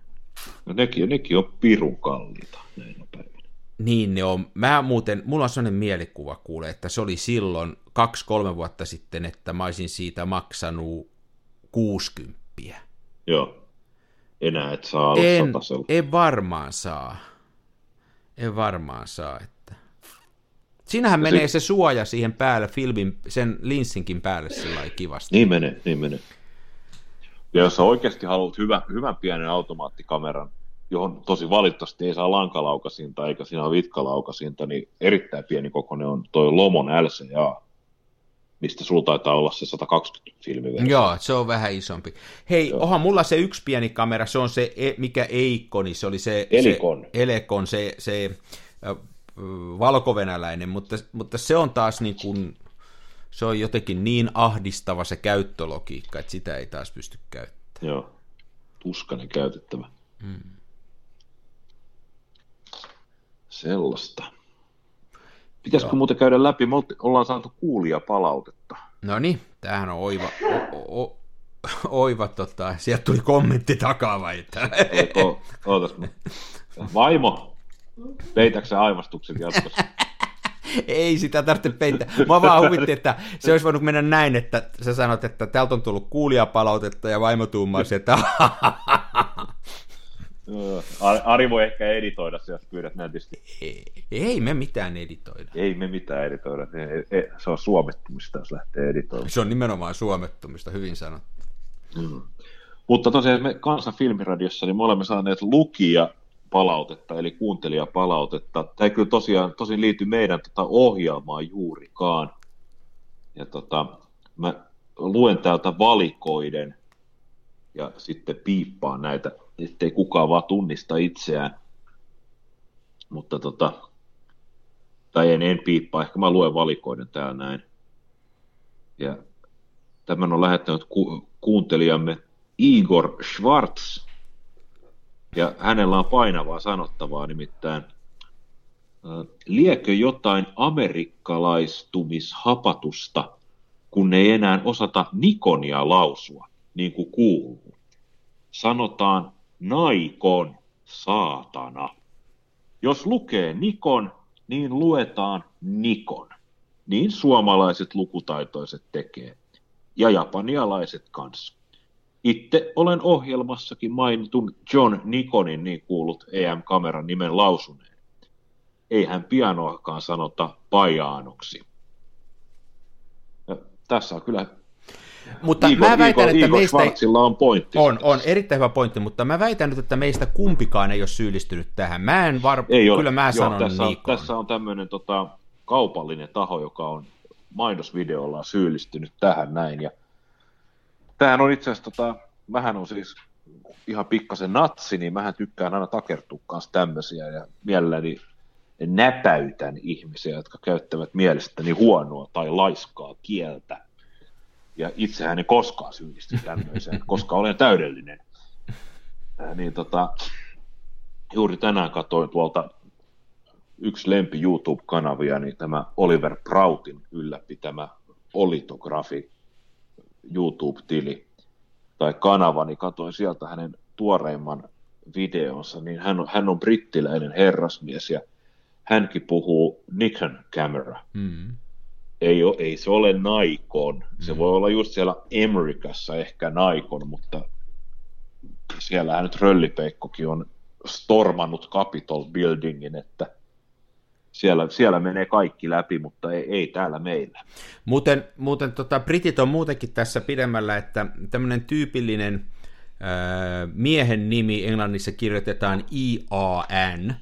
No nekin, nekin on pirun kalliita näinä päivinä. Niin ne on. Mä muuten, mulla on sellainen mielikuva kuule, että se oli silloin kaksi-kolme vuotta sitten, että mä olisin siitä maksanut 60. Joo. Enää et saa en, en varmaan saa. En varmaan saa, että... Siinähän ja menee se... se suoja siihen päälle, filmin, sen linssinkin päälle sillä kivasti. Niin menee, niin menee. Ja jos sä oikeasti haluat hyvä, hyvän pienen automaattikameran, johon tosi valitettavasti ei saa lankalaukasinta eikä siinä ole vitkalaukasinta, niin erittäin pieni kokoinen on toi Lomon LCA, mistä sulla taitaa olla se 120 filmiversio. Joo, se on vähän isompi. Hei, Joo. onhan mulla se yksi pieni kamera, se on se, e, mikä Eikoni, se oli se... Elikon. Se, Elekon, se, se äh, valkovenäläinen, mutta, mutta se on taas niin kuin, se on jotenkin niin ahdistava se käyttölogiikka, että sitä ei taas pysty käyttämään. Joo, tuskanen käytettävä. Hmm. Sellaista. Pitäisikö Joo. muuten käydä läpi? Me ollaan saatu kuulia palautetta. No niin, tämähän on oiva, o, o, oiva tota, sieltä tuli kommentti takaa vai että... Ootas, vaimo, peitäksä aivastukset jatkossa? Ei sitä tarvitse peittää. Mä vaan huvitti, että se olisi voinut mennä näin, että sä sanot, että täältä on tullut kuulijapalautetta ja vaimo tuumasi, että Ari voi ehkä editoida se, jos pyydät nätisti. Ei, ei me mitään editoida. Ei me mitään editoida. Se on suomettumista, jos lähtee editoimaan. Se on nimenomaan suomettumista, hyvin sanottu. Mm. Mutta tosiaan me Kansan filmiradiossa, niin me olemme saaneet lukia palautetta, eli kuuntelijapalautetta. Tämä ei kyllä tosiaan tosin liity meidän tota ohjelmaan juurikaan. Ja tota, mä luen täältä valikoiden ja sitten piippaan näitä ettei kukaan vaan tunnista itseään. Mutta tota, tai en, en piippaa, ehkä mä luen valikoiden täällä näin. Ja tämän on lähettänyt ku, kuuntelijamme Igor Schwartz, ja hänellä on painavaa sanottavaa nimittäin. Liekö jotain amerikkalaistumishapatusta, kun ei enää osata Nikonia lausua, niin kuin kuuluu? Sanotaan Naikon, saatana. Jos lukee Nikon, niin luetaan Nikon. Niin suomalaiset lukutaitoiset tekee. Ja japanialaiset kanssa. Itse olen ohjelmassakin mainitun John Nikonin niin kuulut EM-kameran nimen lausuneen. Eihän pianoakaan sanota pajaanoksi. Ja tässä on kyllä mutta Igor, mä väitän, Igor, että meistä... on pointti. On, on, erittäin hyvä pointti, mutta mä väitän nyt, että meistä kumpikaan ei ole syyllistynyt tähän. Mä en var... ei ole. Kyllä mä Joo, sanon tässä, on, tässä on tämmöinen tota, kaupallinen taho, joka on mainosvideolla syyllistynyt tähän näin. Ja tämähän on itse asiassa, tota, mähän on siis ihan pikkasen natsi, niin mähän tykkään aina takertua kanssa tämmöisiä ja mielelläni näpäytän ihmisiä, jotka käyttävät mielestäni huonoa tai laiskaa kieltä ja itsehän en koskaan syyllisty tämmöiseen, koska olen täydellinen. Ää, niin tota, juuri tänään katsoin tuolta yksi lempi YouTube-kanavia, niin tämä Oliver Proutin ylläpitämä Olitografi YouTube-tili tai kanava, niin katsoin sieltä hänen tuoreimman videonsa, niin hän on, hän on brittiläinen herrasmies ja hänkin puhuu Nikon camera. Mm. Ei, ole, ei se ole Naikon. Se mm. voi olla just siellä Amerikassa ehkä Naikon, mutta siellähän nyt Röllipeikkokin on stormannut Capitol Buildingin, että siellä, siellä menee kaikki läpi, mutta ei, ei täällä meillä. Muuten, muuten tota, Britit on muutenkin tässä pidemmällä, että tämmöinen tyypillinen miehen nimi englannissa kirjoitetaan I-A-N,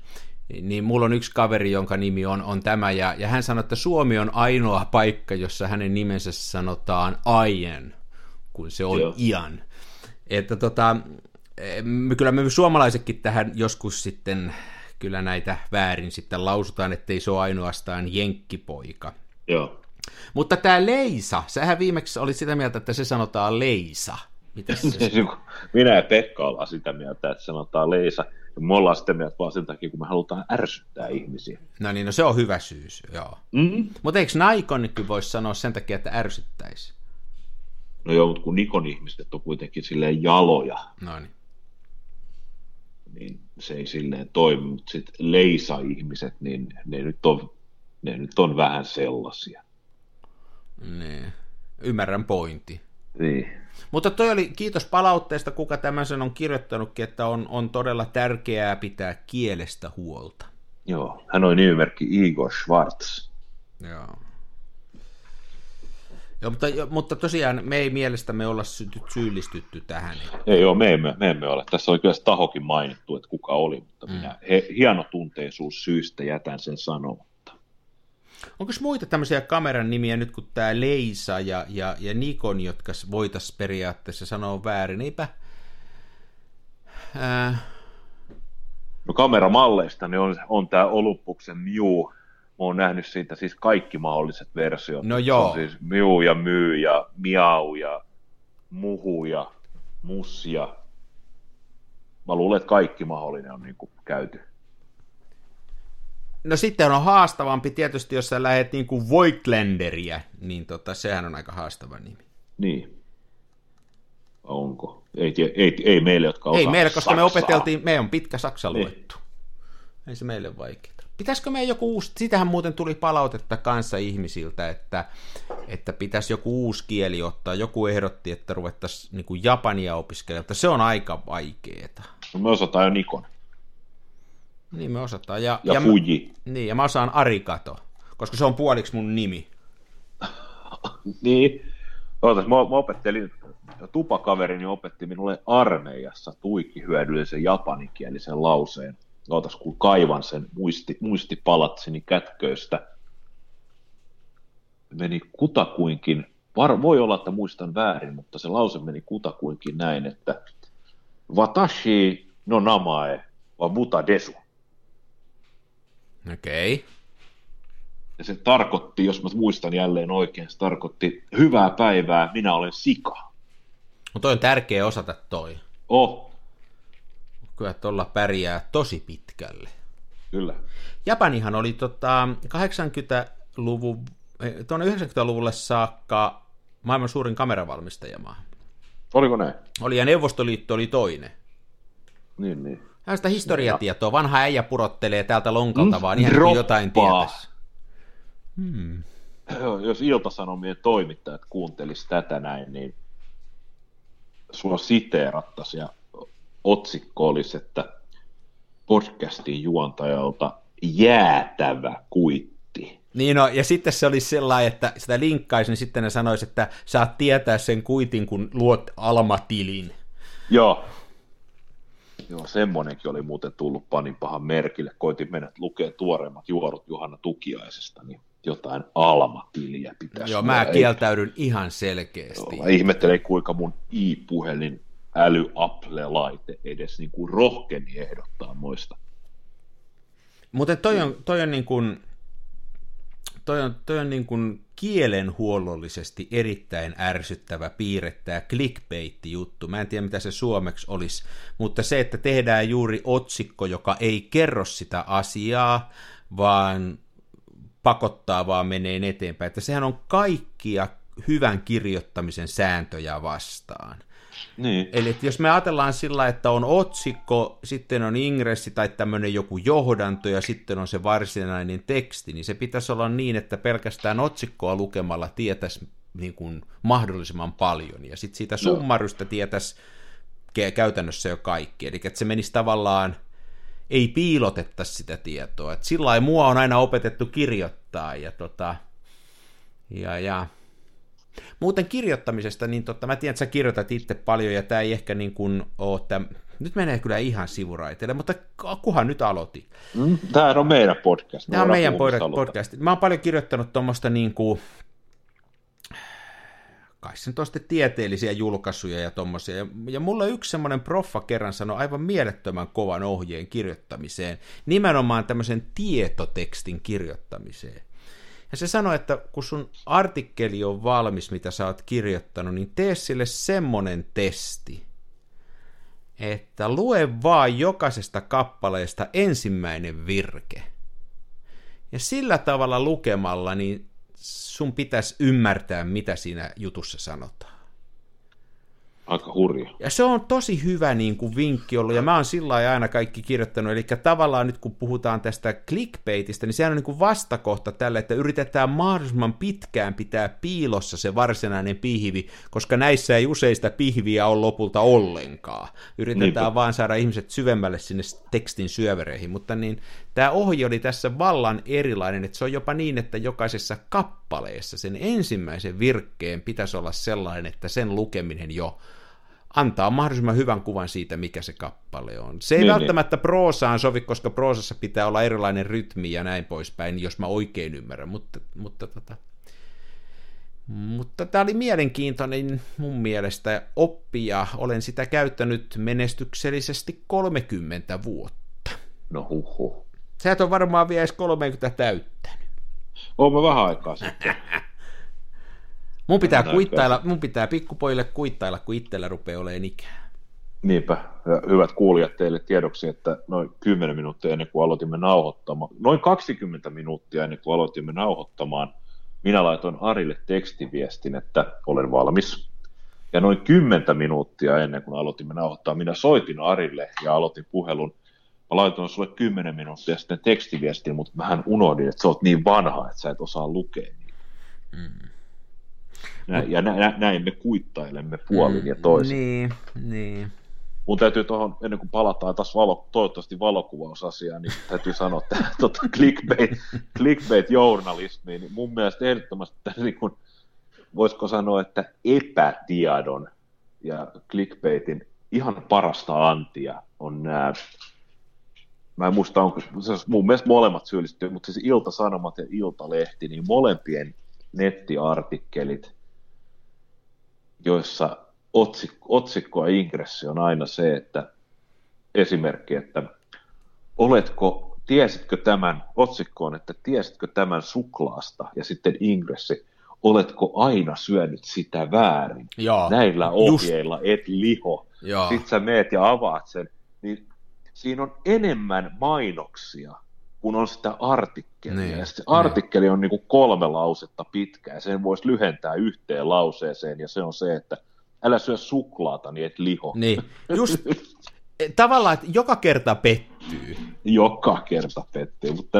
niin mulla on yksi kaveri, jonka nimi on, on tämä, ja, ja hän sanoi, että Suomi on ainoa paikka, jossa hänen nimensä sanotaan Aien, kun se on Joo. Ian. Että tota, me, kyllä me suomalaisetkin tähän joskus sitten kyllä näitä väärin sitten lausutaan, ettei se ole ainoastaan jenkkipoika. Joo. Mutta tämä Leisa, sähän viimeksi oli sitä mieltä, että se sanotaan Leisa. Mitäs se Minä ja Pekka ollaan sitä mieltä, että sanotaan Leisa. Ja me ollaan sitä mieltä vaan sen takia, kun me halutaan ärsyttää ihmisiä. No niin, no se on hyvä syys, joo. Mm-hmm. Mutta eikö Naikonkin voisi sanoa sen takia, että ärsyttäisi? No joo, mutta kun Nikon ihmiset on kuitenkin silleen jaloja. No niin niin se ei silleen toimi, mutta sitten leisa-ihmiset, niin ne nyt on, ne nyt on vähän sellaisia. Niin, ymmärrän pointti. Niin. Mutta toi oli, kiitos palautteesta, kuka tämän sen on kirjoittanutkin, että on, on todella tärkeää pitää kielestä huolta. Joo, hän on nimimerkki Igor Schwartz. Joo. Joo, mutta, mutta tosiaan me ei mielestämme olla syyllistytty tähän. Ei joo, me emme, me emme ole. Tässä oli kyllä tahokin mainittu, että kuka oli, mutta mm. minä he, hienotunteisuus syystä jätän sen sanomatta. Onko muita tämmöisiä kameran nimiä nyt kuin tämä Leisa ja, ja, ja Nikon, jotka voitaisiin periaatteessa sanoa väärin? Eipä... Ää... No kameramalleista niin on, on tämä Olympuksen Mew mä oon nähnyt siitä siis kaikki mahdolliset versiot. No joo. on siis miu ja myy ja miau ja muhu ja mussia. Mä luulen, että kaikki mahdollinen on niin kuin käyty. No sitten on haastavampi tietysti, jos sä lähet niin kuin Voitlenderiä, niin tota, sehän on aika haastava nimi. Niin. Onko? Ei, ei, ei meille, jotka Ei meille, koska Saksaa. me opeteltiin, me on pitkä saksa niin. luettu. Ei se meille vaikeaa. Pitäisikö meidän joku uusi, sitähän muuten tuli palautetta kanssa ihmisiltä, että, että pitäisi joku uusi kieli ottaa. Joku ehdotti, että ruvettaisiin niin japania opiskelemaan, mutta se on aika vaikeeta. No me osataan jo Nikon. Niin me osataan. Ja, ja, ja Fuji. Niin, ja mä osaan Arikato, koska se on puoliksi mun nimi. niin. Ootas, mä, mä opettelin, tupakaverini opetti minulle armeijassa tuikki hyödyllisen japaninkielisen lauseen ootas kun kaivan sen muisti, muistipalatsini kätköistä, meni kutakuinkin, var, voi olla, että muistan väärin, mutta se lause meni kutakuinkin näin, että Watashi no namae wa muta desu. Okei. Okay. Ja se tarkoitti, jos mä muistan jälleen oikein, se tarkoitti hyvää päivää, minä olen sika. Mutta on tärkeä osata toi. Oh, kyllä tuolla pärjää tosi pitkälle. Kyllä. Japanihan oli tota 80-luvun, eh, tuonne 90-luvulle saakka maailman suurin kameravalmistajamaa. Oliko ne? Oli, ja Neuvostoliitto oli toinen. Niin, niin. Hän sitä historiatietoa. Vanha äijä purottelee täältä lonkalta, mm, vaan ihan kuin jotain tietäisi. Hmm. Jos Ilta-Sanomien toimittajat kuuntelisi tätä näin, niin sua siteerattaisiin ja otsikko olisi, että podcastin juontajalta jäätävä kuitti. Niin no, ja sitten se olisi sellainen, että sitä linkkaisi, niin sitten ne sanoisi, että saat tietää sen kuitin, kun luot Almatilin. Joo. Joo, semmoinenkin oli muuten tullut panin pahan merkille. Koitin mennä lukea tuoreimmat juorut Johanna Tukiaisesta, niin jotain Alma-tiliä pitäisi Joo, mä kieltäydyn ihan selkeästi. Joo, mä ihmettelen, kuinka mun i-puhelin äly Apple-laite edes niin kuin rohkeni ehdottaa moista. Mutta toi on, toi on niin kuin, toi on, toi on niin kuin kielenhuollollisesti erittäin ärsyttävä piirre, tämä clickbait-juttu. Mä en tiedä, mitä se suomeksi olisi, mutta se, että tehdään juuri otsikko, joka ei kerro sitä asiaa, vaan pakottaa vaan menee eteenpäin. Että sehän on kaikkia hyvän kirjoittamisen sääntöjä vastaan. Niin. Eli että jos me ajatellaan sillä, että on otsikko, sitten on ingressi tai tämmöinen joku johdanto ja sitten on se varsinainen teksti, niin se pitäisi olla niin, että pelkästään otsikkoa lukemalla tietäisi niin kuin mahdollisimman paljon. Ja sitten siitä summarystä tietäisi käytännössä jo kaikki. Eli että se menisi tavallaan, ei piilotettaisi sitä tietoa. Et sillä mua on aina opetettu kirjoittaa ja tota, ja, ja Muuten kirjoittamisesta, niin totta, mä tiedän, että sä kirjoitat itse paljon, ja tämä ei ehkä niin kuin ole tämä, nyt menee kyllä ihan sivuraiteille, mutta kuhan nyt aloitin. Mm, tämä on meidän podcast. Tämä on meidän podcast. Mä oon paljon kirjoittanut tuommoista niin kuin, kai sen tieteellisiä julkaisuja ja tommosia. Ja, ja mulla yksi semmoinen proffa kerran sanoi aivan mielettömän kovan ohjeen kirjoittamiseen, nimenomaan tämmöisen tietotekstin kirjoittamiseen. Ja se sanoi, että kun sun artikkeli on valmis, mitä sä oot kirjoittanut, niin tee sille semmonen testi, että lue vaan jokaisesta kappaleesta ensimmäinen virke. Ja sillä tavalla lukemalla, niin sun pitäisi ymmärtää, mitä siinä jutussa sanotaan aika hurja. Ja se on tosi hyvä niin kuin vinkki ollut, ja mä oon sillä aina kaikki kirjoittanut, eli tavallaan nyt kun puhutaan tästä clickbaitista, niin sehän on niin kuin vastakohta tälle, että yritetään mahdollisimman pitkään pitää piilossa se varsinainen pihvi, koska näissä ei useista pihviä ole lopulta ollenkaan. Yritetään Niinpä. vaan saada ihmiset syvemmälle sinne tekstin syövereihin, mutta niin tämä ohje oli tässä vallan erilainen, että se on jopa niin, että jokaisessa kappaleessa sen ensimmäisen virkkeen pitäisi olla sellainen, että sen lukeminen jo antaa mahdollisimman hyvän kuvan siitä, mikä se kappale on. Se ei niin, niin. välttämättä niin. proosaan sovi, koska proosassa pitää olla erilainen rytmi ja näin poispäin, jos mä oikein ymmärrän, mutta, mutta tota, mutta tämä oli mielenkiintoinen mun mielestä oppia. Olen sitä käyttänyt menestyksellisesti 30 vuotta. No huhu. Sä et ole varmaan vielä edes 30 täyttänyt. Oon vähän aikaa sitten. Mun pitää, kuittailla, mun pitää pikkupojille kuittailla, kun itsellä rupeaa olemaan ikää. Niinpä, ja hyvät kuulijat teille tiedoksi, että noin 10 minuuttia ennen kuin aloitimme nauhoittamaan, noin 20 minuuttia ennen kuin aloitimme nauhoittamaan, minä laitoin Arille tekstiviestin, että olen valmis. Ja noin 10 minuuttia ennen kuin aloitimme nauhoittaa, minä soitin Arille ja aloitin puhelun. Mä laitoin sulle 10 minuuttia sitten tekstiviestin, mutta vähän unohdin, että sä oot niin vanha, että sä et osaa lukea. Mm. Nä, ja nä, näin me kuittailemme puolin mm, ja toisin. Niin, niin. Mun täytyy tuohon, ennen kuin palataan taas valo, toivottavasti valokuvausasiaan, niin täytyy sanoa, että tuota, clickbait, clickbait-journalismiin, niin mun mielestä ehdottomasti niin kuin, voisiko sanoa, että epätiedon ja clickbaitin ihan parasta antia on nämä mä en muista, onko, mun mielestä molemmat syyllistyy, mutta siis Ilta-Sanomat ja Iltalehti, niin molempien nettiartikkelit, joissa otsikko, otsikko ja ingressi on aina se, että esimerkki, että oletko, tiesitkö tämän, otsikkoon, että tiesitkö tämän suklaasta ja sitten ingressi, oletko aina syönyt sitä väärin? Joo, Näillä ohjeilla just. et liho. Sitten sä meet ja avaat sen, niin siinä on enemmän mainoksia kun on sitä artikkelia. Niin, ja se artikkeli niin. on niin kuin kolme lausetta pitkä, ja sen voisi lyhentää yhteen lauseeseen, ja se on se, että älä syö suklaata, niin et liho. Niin, just tavallaan, että joka kerta pettyy. Joka kerta pettyy, mutta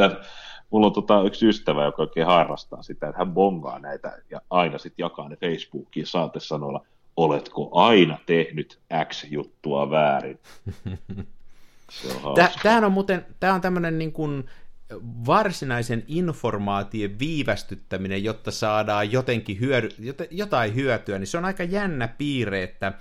mulla on tota yksi ystävä, joka oikein harrastaa sitä, että hän bongaa näitä ja aina sitten jakaa ne Facebookiin saatesanoilla, oletko aina tehnyt X-juttua väärin? Tämähän on muuten, tämä on tämmöinen niin kuin varsinaisen informaation viivästyttäminen, jotta saadaan jotenkin hyödy, jotain hyötyä, niin se on aika jännä piirre, että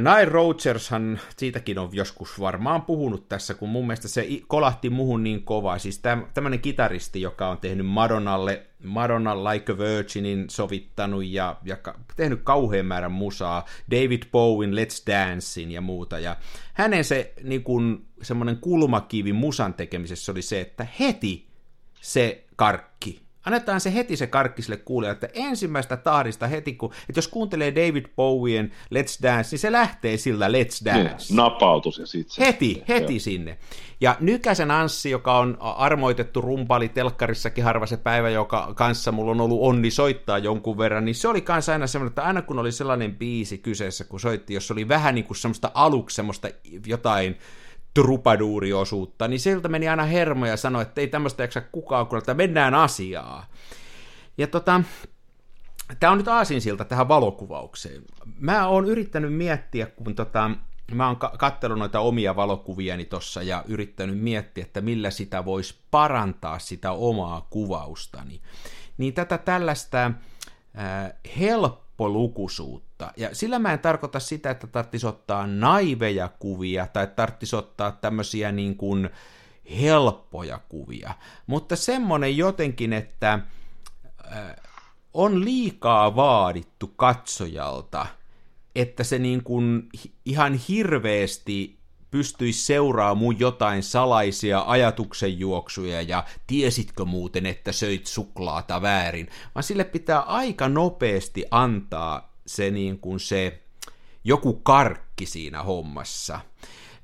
Nile Rogershan, siitäkin on joskus varmaan puhunut tässä, kun mun mielestä se kolahti muhun niin kovaa. Siis tämmöinen kitaristi, joka on tehnyt Madonnalle, Madonna Like a Virginin sovittanut ja, ja tehnyt kauhean määrän musaa, David Bowen Let's Dancein ja muuta. Ja hänen se niin kun, semmoinen kulmakivi musan tekemisessä oli se, että heti se karkki Annetaan se heti se karkkiselle kuulijalle, että ensimmäistä tahdista heti, kun, että jos kuuntelee David Bowien Let's Dance, niin se lähtee sillä Let's Dance. Niin, napautus ja sitten Heti, heti joo. sinne. Ja Nykäsen Anssi, joka on armoitettu rumpali telkkarissakin harva se päivä, joka kanssa mulla on ollut onni soittaa jonkun verran, niin se oli kanssa aina semmoinen, että aina kun oli sellainen biisi kyseessä, kun soitti, jos oli vähän niin kuin semmoista aluksi semmoista jotain trupaduuriosuutta, niin sieltä meni aina hermo ja sanoi, että ei tämmöistä jaksa kukaan kuulla, että mennään asiaa. Ja tota, tämä on nyt aasinsilta tähän valokuvaukseen. Mä oon yrittänyt miettiä, kun tota, mä oon katsellut noita omia valokuviani tossa ja yrittänyt miettiä, että millä sitä voisi parantaa sitä omaa kuvaustani. Niin tätä tällaista äh, helppolukuisuutta, ja sillä mä en tarkoita sitä, että tarvitsisi ottaa naiveja kuvia tai tarvitsisi ottaa tämmöisiä niin kuin helppoja kuvia, mutta semmonen jotenkin, että äh, on liikaa vaadittu katsojalta – että se niin kuin ihan hirveästi pystyisi seuraamaan mun jotain salaisia ajatuksenjuoksuja ja tiesitkö muuten, että söit suklaata väärin, vaan sille pitää aika nopeasti antaa se niin kuin se joku karkki siinä hommassa.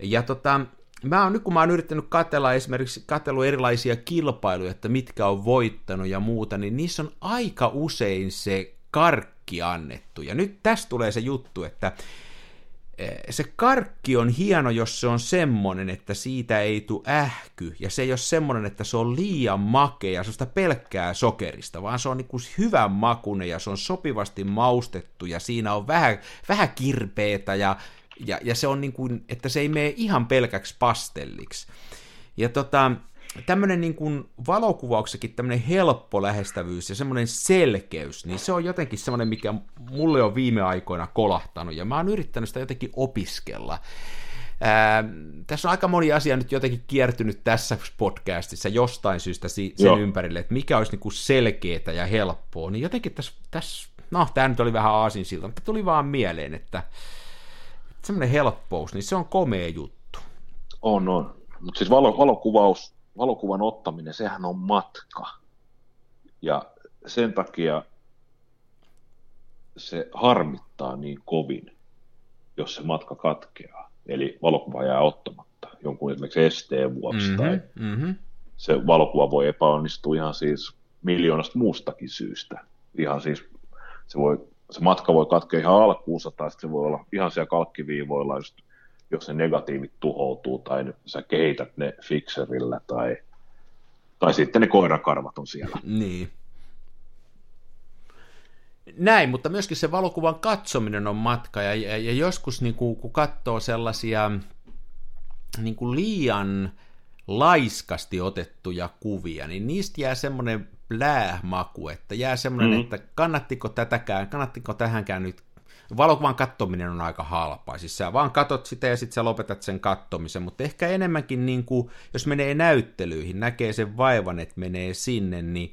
Ja tota, mä oon, nyt kun mä oon yrittänyt katella esimerkiksi katselu erilaisia kilpailuja, että mitkä on voittanut ja muuta, niin niissä on aika usein se karkki annettu. Ja nyt tästä tulee se juttu, että se karkki on hieno, jos se on semmonen, että siitä ei tule ähky, ja se ei ole semmonen, että se on liian makea, sellaista pelkkää sokerista, vaan se on niin hyvän makunen, ja se on sopivasti maustettu, ja siinä on vähän, vähän kirpeetä, ja, ja, ja se on niin kuin, että se ei mene ihan pelkäksi pastelliksi. Ja tota, tämmöinen niin kuin valokuvauksekin tämmöinen helppo lähestävyys ja semmoinen selkeys, niin se on jotenkin semmoinen, mikä mulle on viime aikoina kolahtanut, ja mä oon yrittänyt sitä jotenkin opiskella. Ää, tässä on aika moni asia nyt jotenkin kiertynyt tässä podcastissa jostain syystä sen Joo. ympärille, että mikä olisi niin selkeää ja helppoa, niin jotenkin tässä, tässä no tämä nyt oli vähän aasinsilta, mutta tuli vaan mieleen, että semmoinen helppous, niin se on komea juttu. On, on. Mutta siis valo, valokuvaus valokuvan ottaminen, sehän on matka. Ja sen takia se harmittaa niin kovin, jos se matka katkeaa. Eli valokuva jää ottamatta jonkun esimerkiksi esteen vuoksi mm-hmm, tai mm-hmm. se valokuva voi epäonnistua ihan siis miljoonasta muustakin syystä. Ihan siis se, voi, se matka voi katkea ihan alkuunsa tai se voi olla ihan siellä kalkkiviivoilla just jos ne negatiivit tuhoutuu tai sä kehität ne fixerillä tai, tai sitten ne koirakarvat on siellä. Niin. Näin, mutta myöskin se valokuvan katsominen on matka, ja, ja, ja joskus niin kuin, kun katsoo sellaisia niin kuin liian laiskasti otettuja kuvia, niin niistä jää semmoinen blää-maku, että jää semmoinen, mm-hmm. että kannattiko tätäkään, kannattiko tähänkään nyt valokuvan kattominen on aika halpaa. Siis sä vaan katot sitä ja sitten sä lopetat sen kattomisen, mutta ehkä enemmänkin niin kuin, jos menee näyttelyihin, näkee sen vaivan, että menee sinne, niin,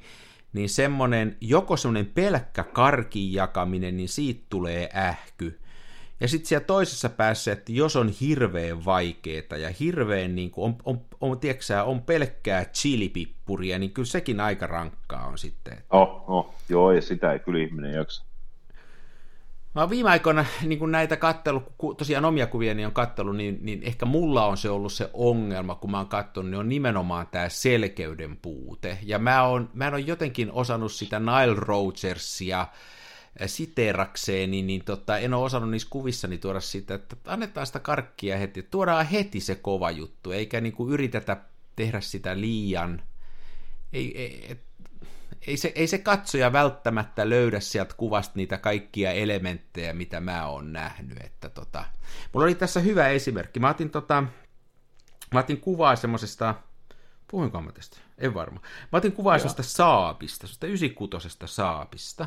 niin semmoinen, joko semmoinen pelkkä karkin jakaminen, niin siitä tulee ähky. Ja sitten siellä toisessa päässä, että jos on hirveän vaikeeta ja hirveän, niin kuin on, on, on, tiedätkö, on pelkkää chilipippuria, niin kyllä sekin aika rankkaa on sitten. Oh, oh, joo, ja sitä ei kyllä ihminen jaksa. Mä oon viime aikoina niin kun näitä kattelu, tosiaan omia kuvia niin on kattelu, niin, niin ehkä mulla on se ollut se ongelma, kun mä oon katsonut, niin on nimenomaan tämä selkeyden puute. Ja mä, oon, mä ole jotenkin osannut sitä Nile Rogersia siteerakseen, niin, niin tota, en ole osannut niissä kuvissani tuoda sitä, että annetaan sitä karkkia heti, tuodaan heti se kova juttu, eikä niin kuin yritetä tehdä sitä liian, ei, ei, et, ei se, ei se katsoja välttämättä löydä sieltä kuvasta niitä kaikkia elementtejä, mitä mä oon nähnyt. Että tota, mulla oli tässä hyvä esimerkki. Mä otin, tota, mä otin kuvaa semmoisesta, puhuinko mä tästä? En varma. Mä otin kuvaa semmoisesta saapista, semmoisesta 96 saapista.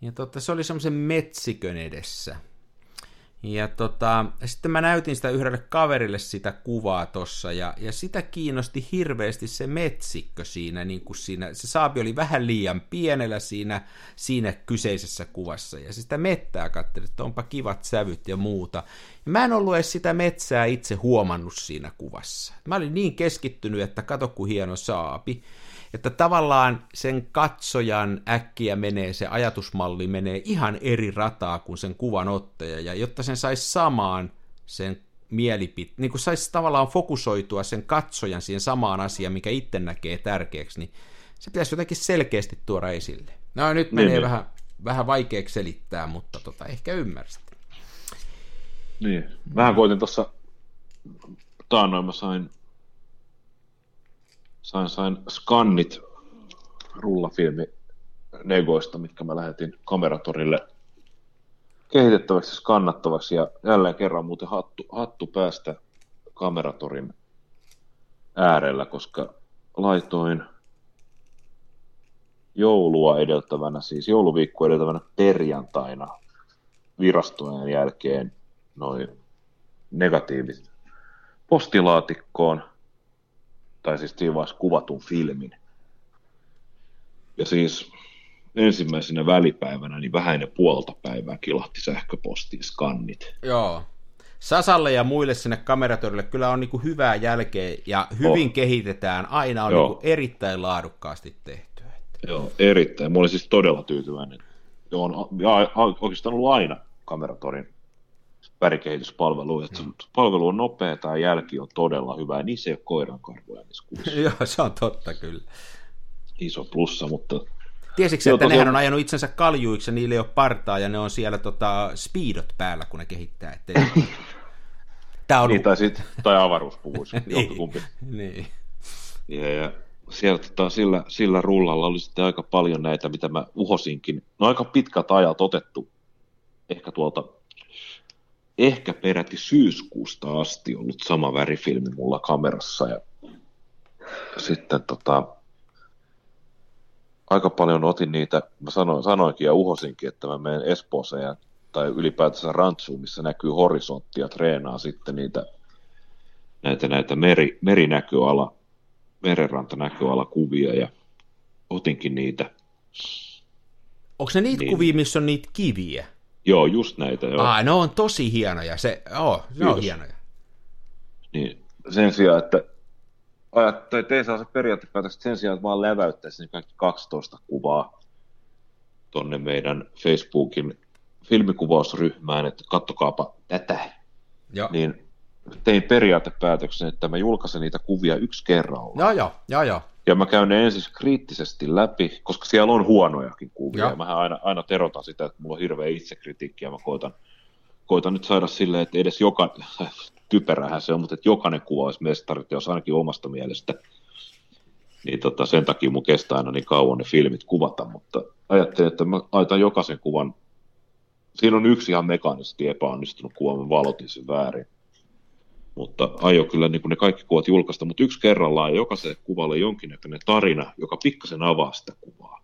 Ja tota, se oli semmoisen metsikön edessä. Ja tota, sitten mä näytin sitä yhdelle kaverille sitä kuvaa tossa, ja, ja sitä kiinnosti hirveästi se metsikkö siinä, niin kuin siinä, se saapi oli vähän liian pienellä siinä, siinä kyseisessä kuvassa, ja sitä mettää katseli, että onpa kivat sävyt ja muuta. Ja mä en ollut edes sitä metsää itse huomannut siinä kuvassa. Mä olin niin keskittynyt, että kato ku hieno saapi, että tavallaan sen katsojan äkkiä menee, se ajatusmalli menee ihan eri rataa kuin sen kuvan ottaja, ja jotta sen saisi samaan sen mielipit, niin kuin saisi tavallaan fokusoitua sen katsojan siihen samaan asiaan, mikä itse näkee tärkeäksi, niin se pitäisi jotenkin selkeästi tuoda esille. No nyt menee niin, vähän, vähän vaikeaksi selittää, mutta tota, ehkä ymmärsit. Niin, vähän koitin tuossa taannoin mä sain, sain, sain skannit rullafilmi negoista, mitkä mä lähetin kameratorille kehitettäväksi skannattavaksi. Ja jälleen kerran muuten hattu, hattu päästä kameratorin äärellä, koska laitoin joulua edeltävänä, siis jouluviikkoa edeltävänä perjantaina virastojen jälkeen noin negatiivit postilaatikkoon, tai siis tiivaisi kuvatun filmin. Ja siis ensimmäisenä välipäivänä niin vähän ennen puolta päivää kilahti sähköpostiin skannit. Joo. Sasalle ja muille sinne kameratorille kyllä on niin kuin hyvää jälkeä ja hyvin oh. kehitetään. Aina on niin kuin erittäin laadukkaasti tehty. Joo, erittäin. Mä olin siis todella tyytyväinen. Joo, on, ja oikeastaan ollut aina kameratorin värikehityspalvelu. Että mm. Palvelu on nopea, tämä jälki on todella hyvä, ja niissä ei ole koiran karvoja niissä kuvissa. Joo, se on totta kyllä. Iso plussa, mutta... Tiesitkö, että tosiaan... nehän on ajanut itsensä kaljuiksi ja niille ei ole partaa, ja ne on siellä tota, speedot päällä, kun ne kehittää. Ettei... Tämä on... Niin, tai, sit, tai avaruuspuvuissa, niin. niin. Ja, ja siellä tota, sillä, sillä rullalla oli sitten aika paljon näitä, mitä mä uhosinkin. No aika pitkät ajat otettu, ehkä tuolta ehkä peräti syyskuusta asti ollut sama värifilmi mulla kamerassa ja sitten tota, aika paljon otin niitä, mä sanoin, sanoinkin ja uhosinkin, että mä menen Espooseen ja, tai ylipäätänsä Rantsuun, missä näkyy horisonttia, treenaa sitten niitä näitä, näitä meri, merinäköala, merenrantanäköalakuvia ja otinkin niitä. Onko ne niitä niin. kuvia, missä on niitä kiviä? Joo, just näitä. Joo. Ah, ne on tosi hienoja. Se, oh, ne on hienoja. Niin, sen sijaan, että ajat, tai tein se periaatepäätökset sen sijaan, että vaan läväyttäisin kaikki 12 kuvaa tonne meidän Facebookin filmikuvausryhmään, että kattokaapa tätä. Joo. Niin tein periaatepäätöksen, että mä julkaisen niitä kuvia yksi kerralla. Joo, joo, joo, joo. Ja mä käyn ne ensin kriittisesti läpi, koska siellä on huonojakin kuvia. Ja. Mä aina, aina terotan sitä, että mulla on hirveä itsekritiikki ja mä koitan, koitan nyt saada silleen, että edes joka, typerähän se on, mutta että jokainen kuva olisi jos ainakin omasta mielestä. Niin tota, sen takia mun kestää aina niin kauan ne filmit kuvata, mutta ajattelin, että mä laitan jokaisen kuvan. Siinä on yksi ihan mekaanisesti epäonnistunut kuva, mä valotin sen väärin mutta aio kyllä niin kuin ne kaikki kuvat julkaista, mutta yksi kerrallaan jokaisen kuvalle jonkinnäköinen tarina, joka pikkasen avaa sitä kuvaa.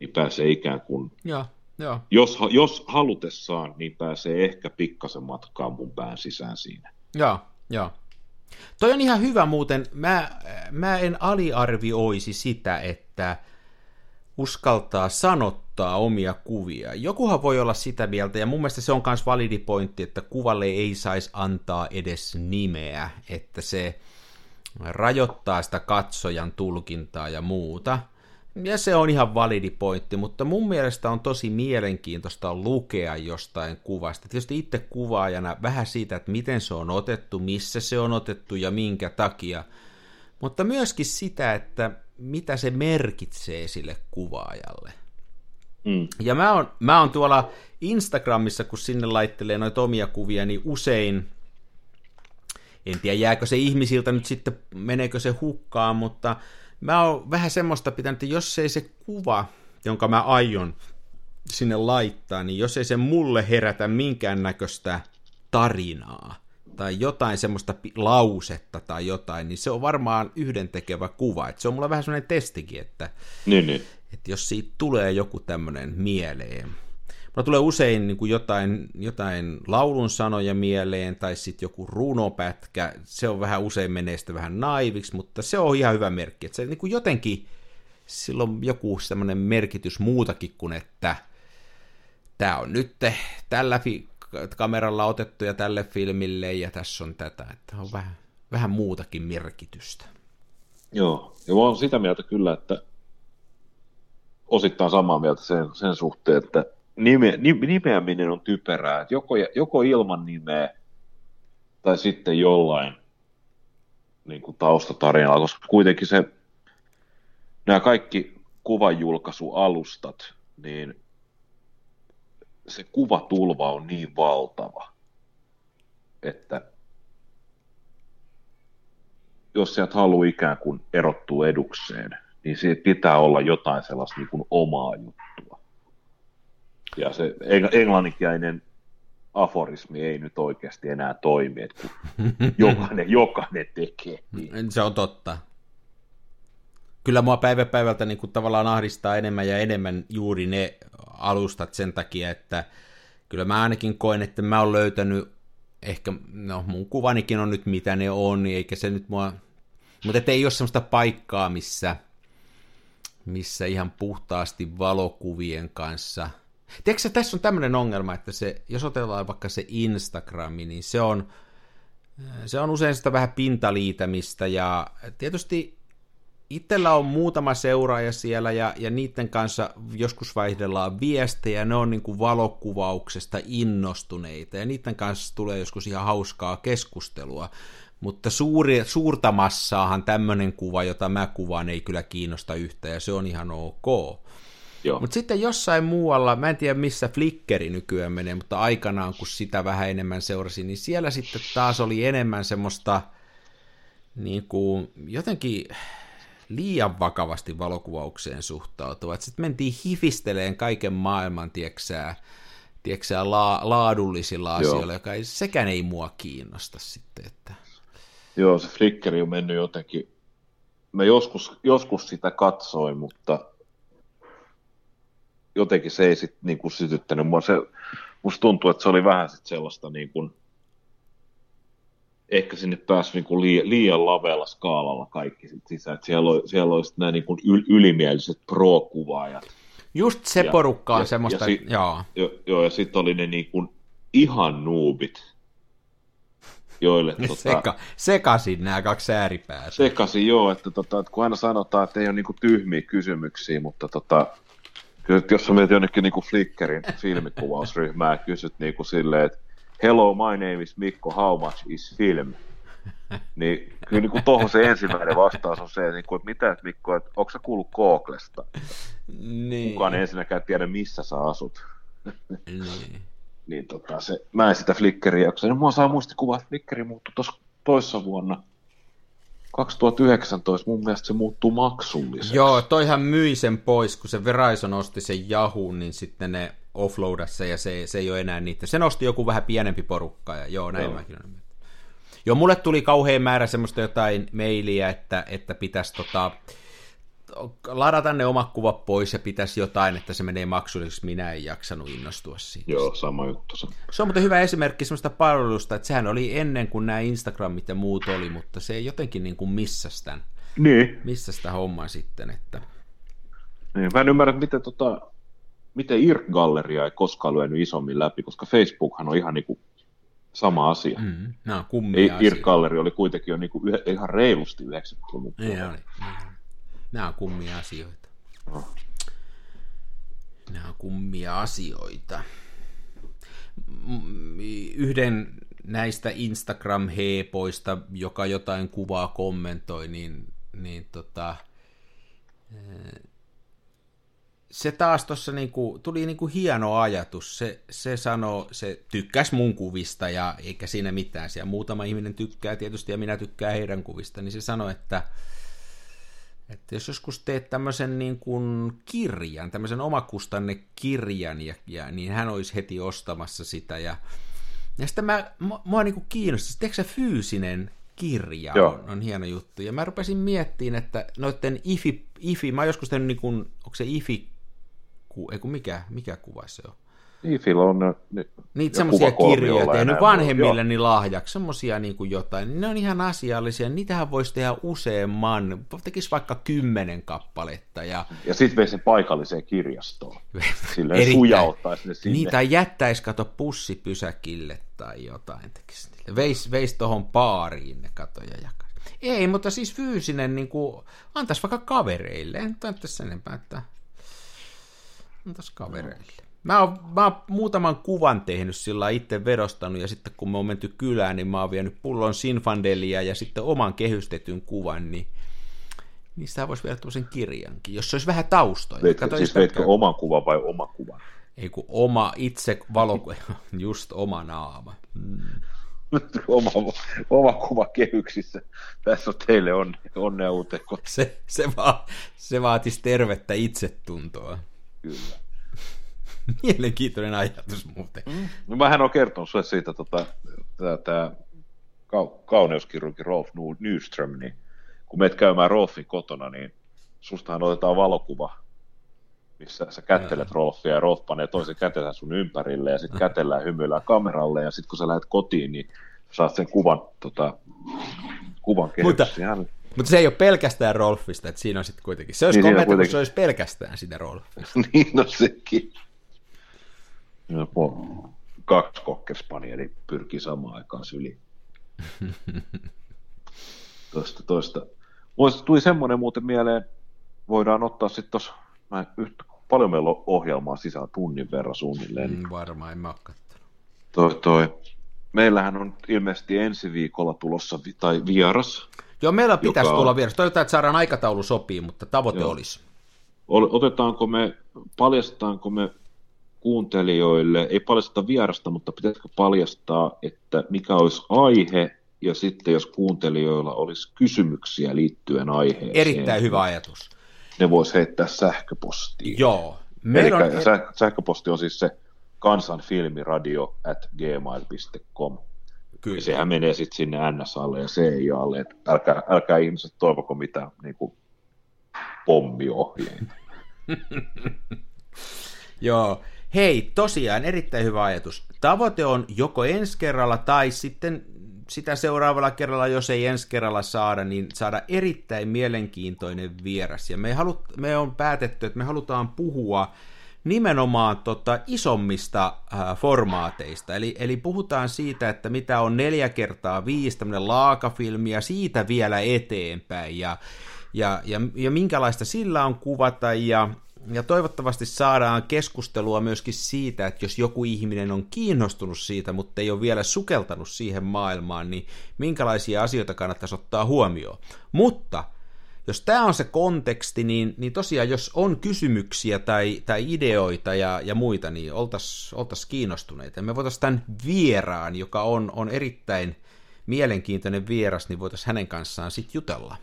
Niin pääsee ikään kuin, ja, ja. Jos, jos halutessaan, niin pääsee ehkä pikkasen matkaan mun pään sisään siinä. Joo, joo. Toi on ihan hyvä muuten, mä, mä en aliarvioisi sitä, että uskaltaa sanottaa omia kuvia. Jokuhan voi olla sitä mieltä, ja mun mielestä se on myös validi pointti, että kuvalle ei saisi antaa edes nimeä, että se rajoittaa sitä katsojan tulkintaa ja muuta. Ja se on ihan validi pointti, mutta mun mielestä on tosi mielenkiintoista lukea jostain kuvasta. Tietysti itse kuvaajana vähän siitä, että miten se on otettu, missä se on otettu ja minkä takia. Mutta myöskin sitä, että mitä se merkitsee sille kuvaajalle. Mm. Ja mä oon, mä oon tuolla Instagramissa, kun sinne laittelee noita omia kuvia, niin usein, en tiedä jääkö se ihmisiltä nyt sitten, meneekö se hukkaan, mutta mä oon vähän semmoista pitänyt, että jos ei se kuva, jonka mä aion sinne laittaa, niin jos ei se mulle herätä minkäännäköistä tarinaa, tai jotain semmoista lausetta tai jotain, niin se on varmaan yhdentekevä kuva. Et se on mulla vähän semmoinen testikin, että, niin, niin. Että jos siitä tulee joku tämmöinen mieleen. Mulla tulee usein niin kuin jotain, jotain laulun sanoja mieleen, tai sitten joku runopätkä. Se on vähän usein menee sitten vähän naiviksi, mutta se on ihan hyvä merkki. Että se niin kuin jotenkin, sillä on joku semmoinen merkitys muutakin kuin, että tämä on nyt tällä kameralla otettuja tälle filmille ja tässä on tätä, että on vähän, vähän muutakin merkitystä. Joo, ja oon sitä mieltä kyllä, että osittain samaa mieltä sen, sen suhteen, että nime, nimeäminen on typerää, että joko, joko ilman nimeä tai sitten jollain niin kuin taustatarinalla, koska kuitenkin se, nämä kaikki kuvanjulkaisualustat, niin se kuvatulva on niin valtava, että jos sieltä haluaa ikään kuin erottua edukseen, niin siitä pitää olla jotain sellaista niin kuin omaa juttua. Ja se englanninkielinen aforismi ei nyt oikeasti enää toimi, että jokainen, jokainen tekee. Niin. Se on totta. Kyllä mua päivä päivältä niin kuin tavallaan ahdistaa enemmän ja enemmän juuri ne alustat sen takia, että kyllä mä ainakin koen, että mä oon löytänyt ehkä, no mun kuvanikin on nyt mitä ne on, eikä se nyt mua, mutta ei ole semmoista paikkaa, missä, missä ihan puhtaasti valokuvien kanssa – Tiedätkö, tässä on tämmöinen ongelma, että se, jos otetaan vaikka se Instagrami, niin se on, se on usein sitä vähän pintaliitämistä ja tietysti itsellä on muutama seuraaja siellä ja, ja niiden kanssa joskus vaihdellaan viestejä, ne on niin kuin valokuvauksesta innostuneita ja niiden kanssa tulee joskus ihan hauskaa keskustelua, mutta suuri, suurta massaahan tämmöinen kuva, jota mä kuvaan, ei kyllä kiinnosta yhtä ja se on ihan ok. Mutta sitten jossain muualla, mä en tiedä missä Flickeri nykyään menee, mutta aikanaan kun sitä vähän enemmän seurasin, niin siellä sitten taas oli enemmän semmoista niin kuin, jotenkin liian vakavasti valokuvaukseen suhtautuvat. Sitten mentiin hifisteleen kaiken maailman, tieksää, tieksää la, laadullisilla Joo. asioilla, joka ei, sekään ei mua kiinnosta sitten. Että... Joo, se Flickeri on mennyt jotenkin, mä joskus, joskus sitä katsoin, mutta jotenkin se ei sitten niin kuin sytyttänyt mua. Se, musta tuntuu, että se oli vähän sit sellaista niin kuin, ehkä sinne pääsi niin kuin liian, liian lavella skaalalla kaikki sit sisään. Että siellä oli, siellä oli nämä niin kuin yl, ylimieliset pro-kuvaajat. Just se ja, porukka on ja, semmoista, ja sit, joo. Jo, joo, ja sitten oli ne niin kuin ihan nuubit, joille... tota, Seka, sekasin nämä kaksi ääripäätä. Sekasin, joo, että, tota, että kun aina sanotaan, että ei ole niin kuin tyhmiä kysymyksiä, mutta tota, Kyllä, jos sä menet jonnekin niin kuin Flickerin filmikuvausryhmää ja kysyt niin kuin silleen, että hello, my name is Mikko, how much is film? Niin kyllä niin kuin tohon se ensimmäinen vastaus on se, että, niin kuin, että mitä, että Mikko, että onko sä kuullut Googlesta? Niin. Kukaan ei ensinnäkään tiedä, missä sä asut. niin. Niin tota, se, mä en sitä Flickeriä jaksa. No, mua saa muistikuvaa, että Flickeri muuttui tuossa toissa vuonna – 2019 mun mielestä se muuttuu maksulliseksi. Joo, toihan myi sen pois, kun se Verizon osti sen Yahoo, niin sitten ne offloadassa ja se, se ei ole enää niitä. Se nosti joku vähän pienempi porukka ja joo, näin joo. mäkin olen. Joo, mulle tuli kauhean määrä semmoista jotain mailia, että, että pitäisi tota, ladata ne omat kuvat pois ja pitäisi jotain, että se menee maksulliseksi. Minä en jaksanut innostua siitä. Joo, sama juttu. Se on muuten hyvä esimerkki semmoista palvelusta, että sehän oli ennen kuin nämä Instagramit ja muut oli, mutta se ei jotenkin niin kuin missasi tämän. Niin. Missä sitä hommaa sitten, että... Niin, mä en ymmärrä, miten, tota, miten IRC-galleria ei koskaan lyönyt isommin läpi, koska Facebookhan on ihan niin kuin sama asia. Mm, nämä on kummia IRC-galleri oli kuitenkin jo niin kuin ihan reilusti 90-luvun Niin oli. Nämä on kummia asioita. Nämä on kummia asioita. Yhden näistä Instagram-heepoista, joka jotain kuvaa kommentoi, niin, niin tota, se taas tuossa niinku, tuli niinku hieno ajatus. Se, se sanoo, se tykkäs mun kuvista ja eikä siinä mitään. Siellä muutama ihminen tykkää tietysti ja minä tykkään heidän kuvista, niin se sanoi, että että jos joskus teet tämmöisen niin kuin kirjan, tämmöisen omakustanne kirjan, ja, ja, niin hän olisi heti ostamassa sitä. Ja, ja sitten mä, mua niin kuin kiinnosti, sitten se fyysinen kirja on, on, hieno juttu. Ja mä rupesin miettimään, että noiden IFI, IFI mä oon joskus tehnyt niin kuin, onko se IFI, ku, ei kun mikä, mikä kuva se on? Ifillä on ne, Niitä semmoisia kirjoja tehnyt vanhemmille niin lahjaksi, semmoisia niin kuin jotain. Ne on ihan asiallisia, niitähän voisi tehdä useamman, tekisi vaikka kymmenen kappaletta. Ja, ja sitten veisi sen paikalliseen kirjastoon. Silleen sujauttaisi ne sinne. Niitä jättäisi kato pussipysäkille tai jotain tekisi. Veisi veis tuohon baariin ne katoja jakaisi. Ei, mutta siis fyysinen, niin kuin, antaisi vaikka kavereille. En tässä enempää, että antaisi kavereille. Mä oon, mä oon muutaman kuvan tehnyt sillä itse vedostanut, ja sitten kun me on menty kylään, niin mä oon vienyt pullon Sinfandelia ja sitten oman kehystetyn kuvan, niin niistä voisi viedä tämmöisen kirjankin, jos se olisi vähän taustoja. Veitkö, siis veitkö oman kuvan vai oma kuvan? Ei kun oma itse valokuva, just oma naama. Mm. oma, oma kuva kehyksissä. Tässä on teille onne, onnea uuteen se, se, va, se vaatisi tervettä itsetuntoa. Kyllä. Mielenkiintoinen ajatus muuten. Mm. No mähän on kertonut sulle siitä, tota, tämä kauneuskirurgi Rolf Nyström, niin kun meet käymään Rolfin kotona, niin sustahan otetaan valokuva, missä sä kättelet Rolfia ja Rolf panee toisen kätensä sun ympärille ja sitten kätellään hymyillään kameralle ja sitten kun sä lähdet kotiin, niin saat sen kuvan, tota, kuvan mutta, mutta se ei ole pelkästään Rolfista, että siinä on sitten kuitenkin. Se olisi niin, komea, kuitenkin... kun se olisi pelkästään sitä Rolfista. niin, no sekin. No, kaksi kokkerspanieli pyrkii samaan aikaan syliin. toista, toista. Muista tuli semmoinen muuten mieleen, voidaan ottaa sitten tuossa, paljon meillä on ohjelmaa sisään tunnin verran suunnilleen. Mm, varmaan, en mä ole toi, toi. Meillähän on ilmeisesti ensi viikolla tulossa, vi- tai vieras. Joo, meillä pitäisi joka... tulla vieras. Toivotaan, että saadaan aikataulu sopii, mutta tavoite Joo. olisi. Otetaanko me, paljastetaanko me kuuntelijoille, ei paljasteta vierasta, mutta pitäisikö paljastaa, että mikä olisi aihe, ja sitten jos kuuntelijoilla olisi kysymyksiä liittyen aiheeseen. Erittäin hyvä ajatus. Ne voisi heittää sähköpostiin. Joo. Meillä on... sähköposti on siis se kansanfilmiradio at gmail.com. Kyllä. Ja sehän menee sitten sinne NSAlle ja CIAlle, että älkää, älkää ihmiset toivoko mitään niin kuin pommiohjeita. Joo, Hei, tosiaan erittäin hyvä ajatus. Tavoite on joko ensi kerralla tai sitten sitä seuraavalla kerralla, jos ei ensi kerralla saada, niin saada erittäin mielenkiintoinen vieras. Ja me, halut, me on päätetty, että me halutaan puhua nimenomaan tota isommista äh, formaateista. Eli, eli puhutaan siitä, että mitä on neljä kertaa viisi, tämmöinen laakafilmi ja siitä vielä eteenpäin. Ja, ja, ja, ja minkälaista sillä on kuvata ja ja toivottavasti saadaan keskustelua myöskin siitä, että jos joku ihminen on kiinnostunut siitä, mutta ei ole vielä sukeltanut siihen maailmaan, niin minkälaisia asioita kannattaisi ottaa huomioon. Mutta jos tämä on se konteksti, niin, niin tosiaan jos on kysymyksiä tai, tai ideoita ja, ja muita, niin oltaisiin oltais kiinnostuneita. Me voitaisiin tämän vieraan, joka on, on erittäin mielenkiintoinen vieras, niin voitaisiin hänen kanssaan sitten jutella.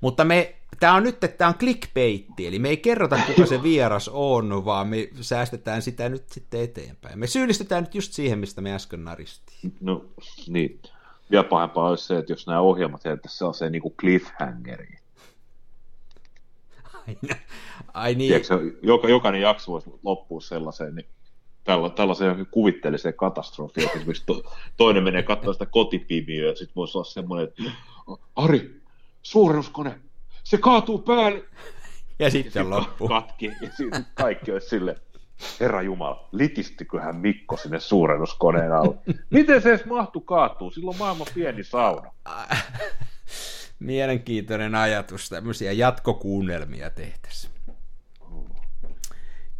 Mutta me, tämä on nyt, että tämä on clickbaitti, eli me ei kerrota, kuka se vieras on, vaan me säästetään sitä nyt sitten eteenpäin. Me syyllistetään nyt just siihen, mistä me äsken naristiin. No niin, vielä pahempaa olisi se, että jos nämä ohjelmat jättäisi sellaiseen niin kuin cliffhangeriin. Ai, ai niin. Tiedätkö, joka, jokainen jakso voisi loppua sellaiseen, niin tälla, tällaiseen kuvitteelliseen katastrofiin, että esimerkiksi to, toinen menee katsomaan sitä kotipimiä ja sitten voisi olla semmoinen, että Ari, suurennuskone, se kaatuu päälle. Ja sitten loppu. Katki, ja sitten kaikki olisi sille, Herra Jumala, litistiköhän Mikko sinne suurennuskoneen alle? Miten se edes mahtu kaatuu? Silloin maailman pieni sauna. Mielenkiintoinen ajatus, tämmöisiä jatkokuunnelmia tehtäisiin.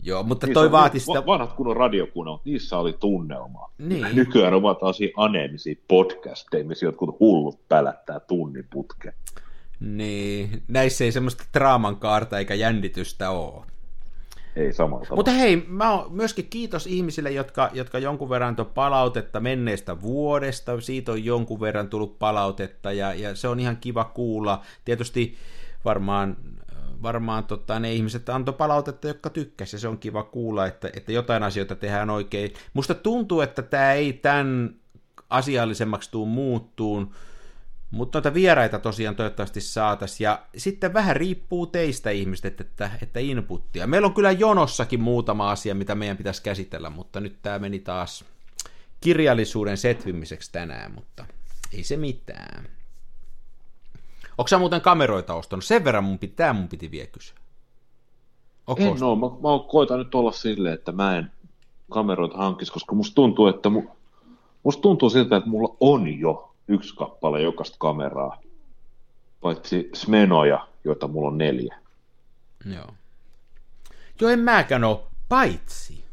Joo, mutta niissä toi vaati sitä... Vanhat kunnon radiokunnat, niissä oli tunnelmaa. Niin. Nykyään ovat taas aneemisia podcasteja, missä jotkut hullut pälättää tunnin putkeen. Niin, näissä ei semmoista draaman kaarta eikä jännitystä ole. Ei samalla Mutta hei, mä oon myöskin kiitos ihmisille, jotka, jotka jonkun verran on palautetta menneestä vuodesta. Siitä on jonkun verran tullut palautetta ja, ja se on ihan kiva kuulla. Tietysti varmaan, varmaan tota, ne ihmiset antoi palautetta, jotka tykkäsivät, ja se on kiva kuulla, että, että jotain asioita tehdään oikein. Musta tuntuu, että tämä ei tämän asiallisemmaksi tuu muuttuun, mutta noita vieraita tosiaan toivottavasti saataisiin. Ja sitten vähän riippuu teistä ihmistä, että, että inputtia. Meillä on kyllä jonossakin muutama asia, mitä meidän pitäisi käsitellä, mutta nyt tämä meni taas kirjallisuuden setvimiseksi tänään, mutta ei se mitään. Onko sä muuten kameroita ostanut? Sen verran mun pitää, mun piti vielä kysyä. Onko en no, mä, mä koitan nyt olla silleen, että mä en kameroita hankisi, koska musta tuntuu, että mu, musta tuntuu siltä, että mulla on jo yksi kappale jokaista kameraa. paitsi Smenoja, joita mulla on neljä. Joo. Joo, en mäkään ole, paitsi.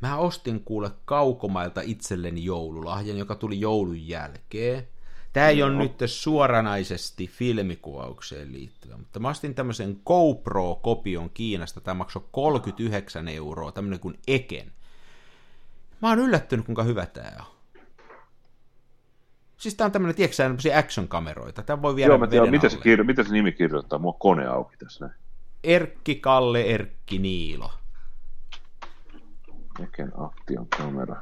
Mä ostin kuule kaukomailta itselleni joululahjan, joka tuli joulun jälkeen. Tämä ei ole nyt suoranaisesti filmikuvaukseen liittyvä, mutta mä ostin tämmöisen GoPro-kopion Kiinasta. Tämä maksoi 39 euroa, tämmöinen kuin Eken. Mä oon yllättynyt, kuinka hyvä tämä on. Siis tää on tämmönen, tiedätkö sä, action-kameroita. Tämä voi viedä Joo, mä tiedän, miten se, kirjo, miten se nimi kirjoittaa? On kone auki tässä näin. Erkki Kalle Erkki Niilo. Eken Action kamera.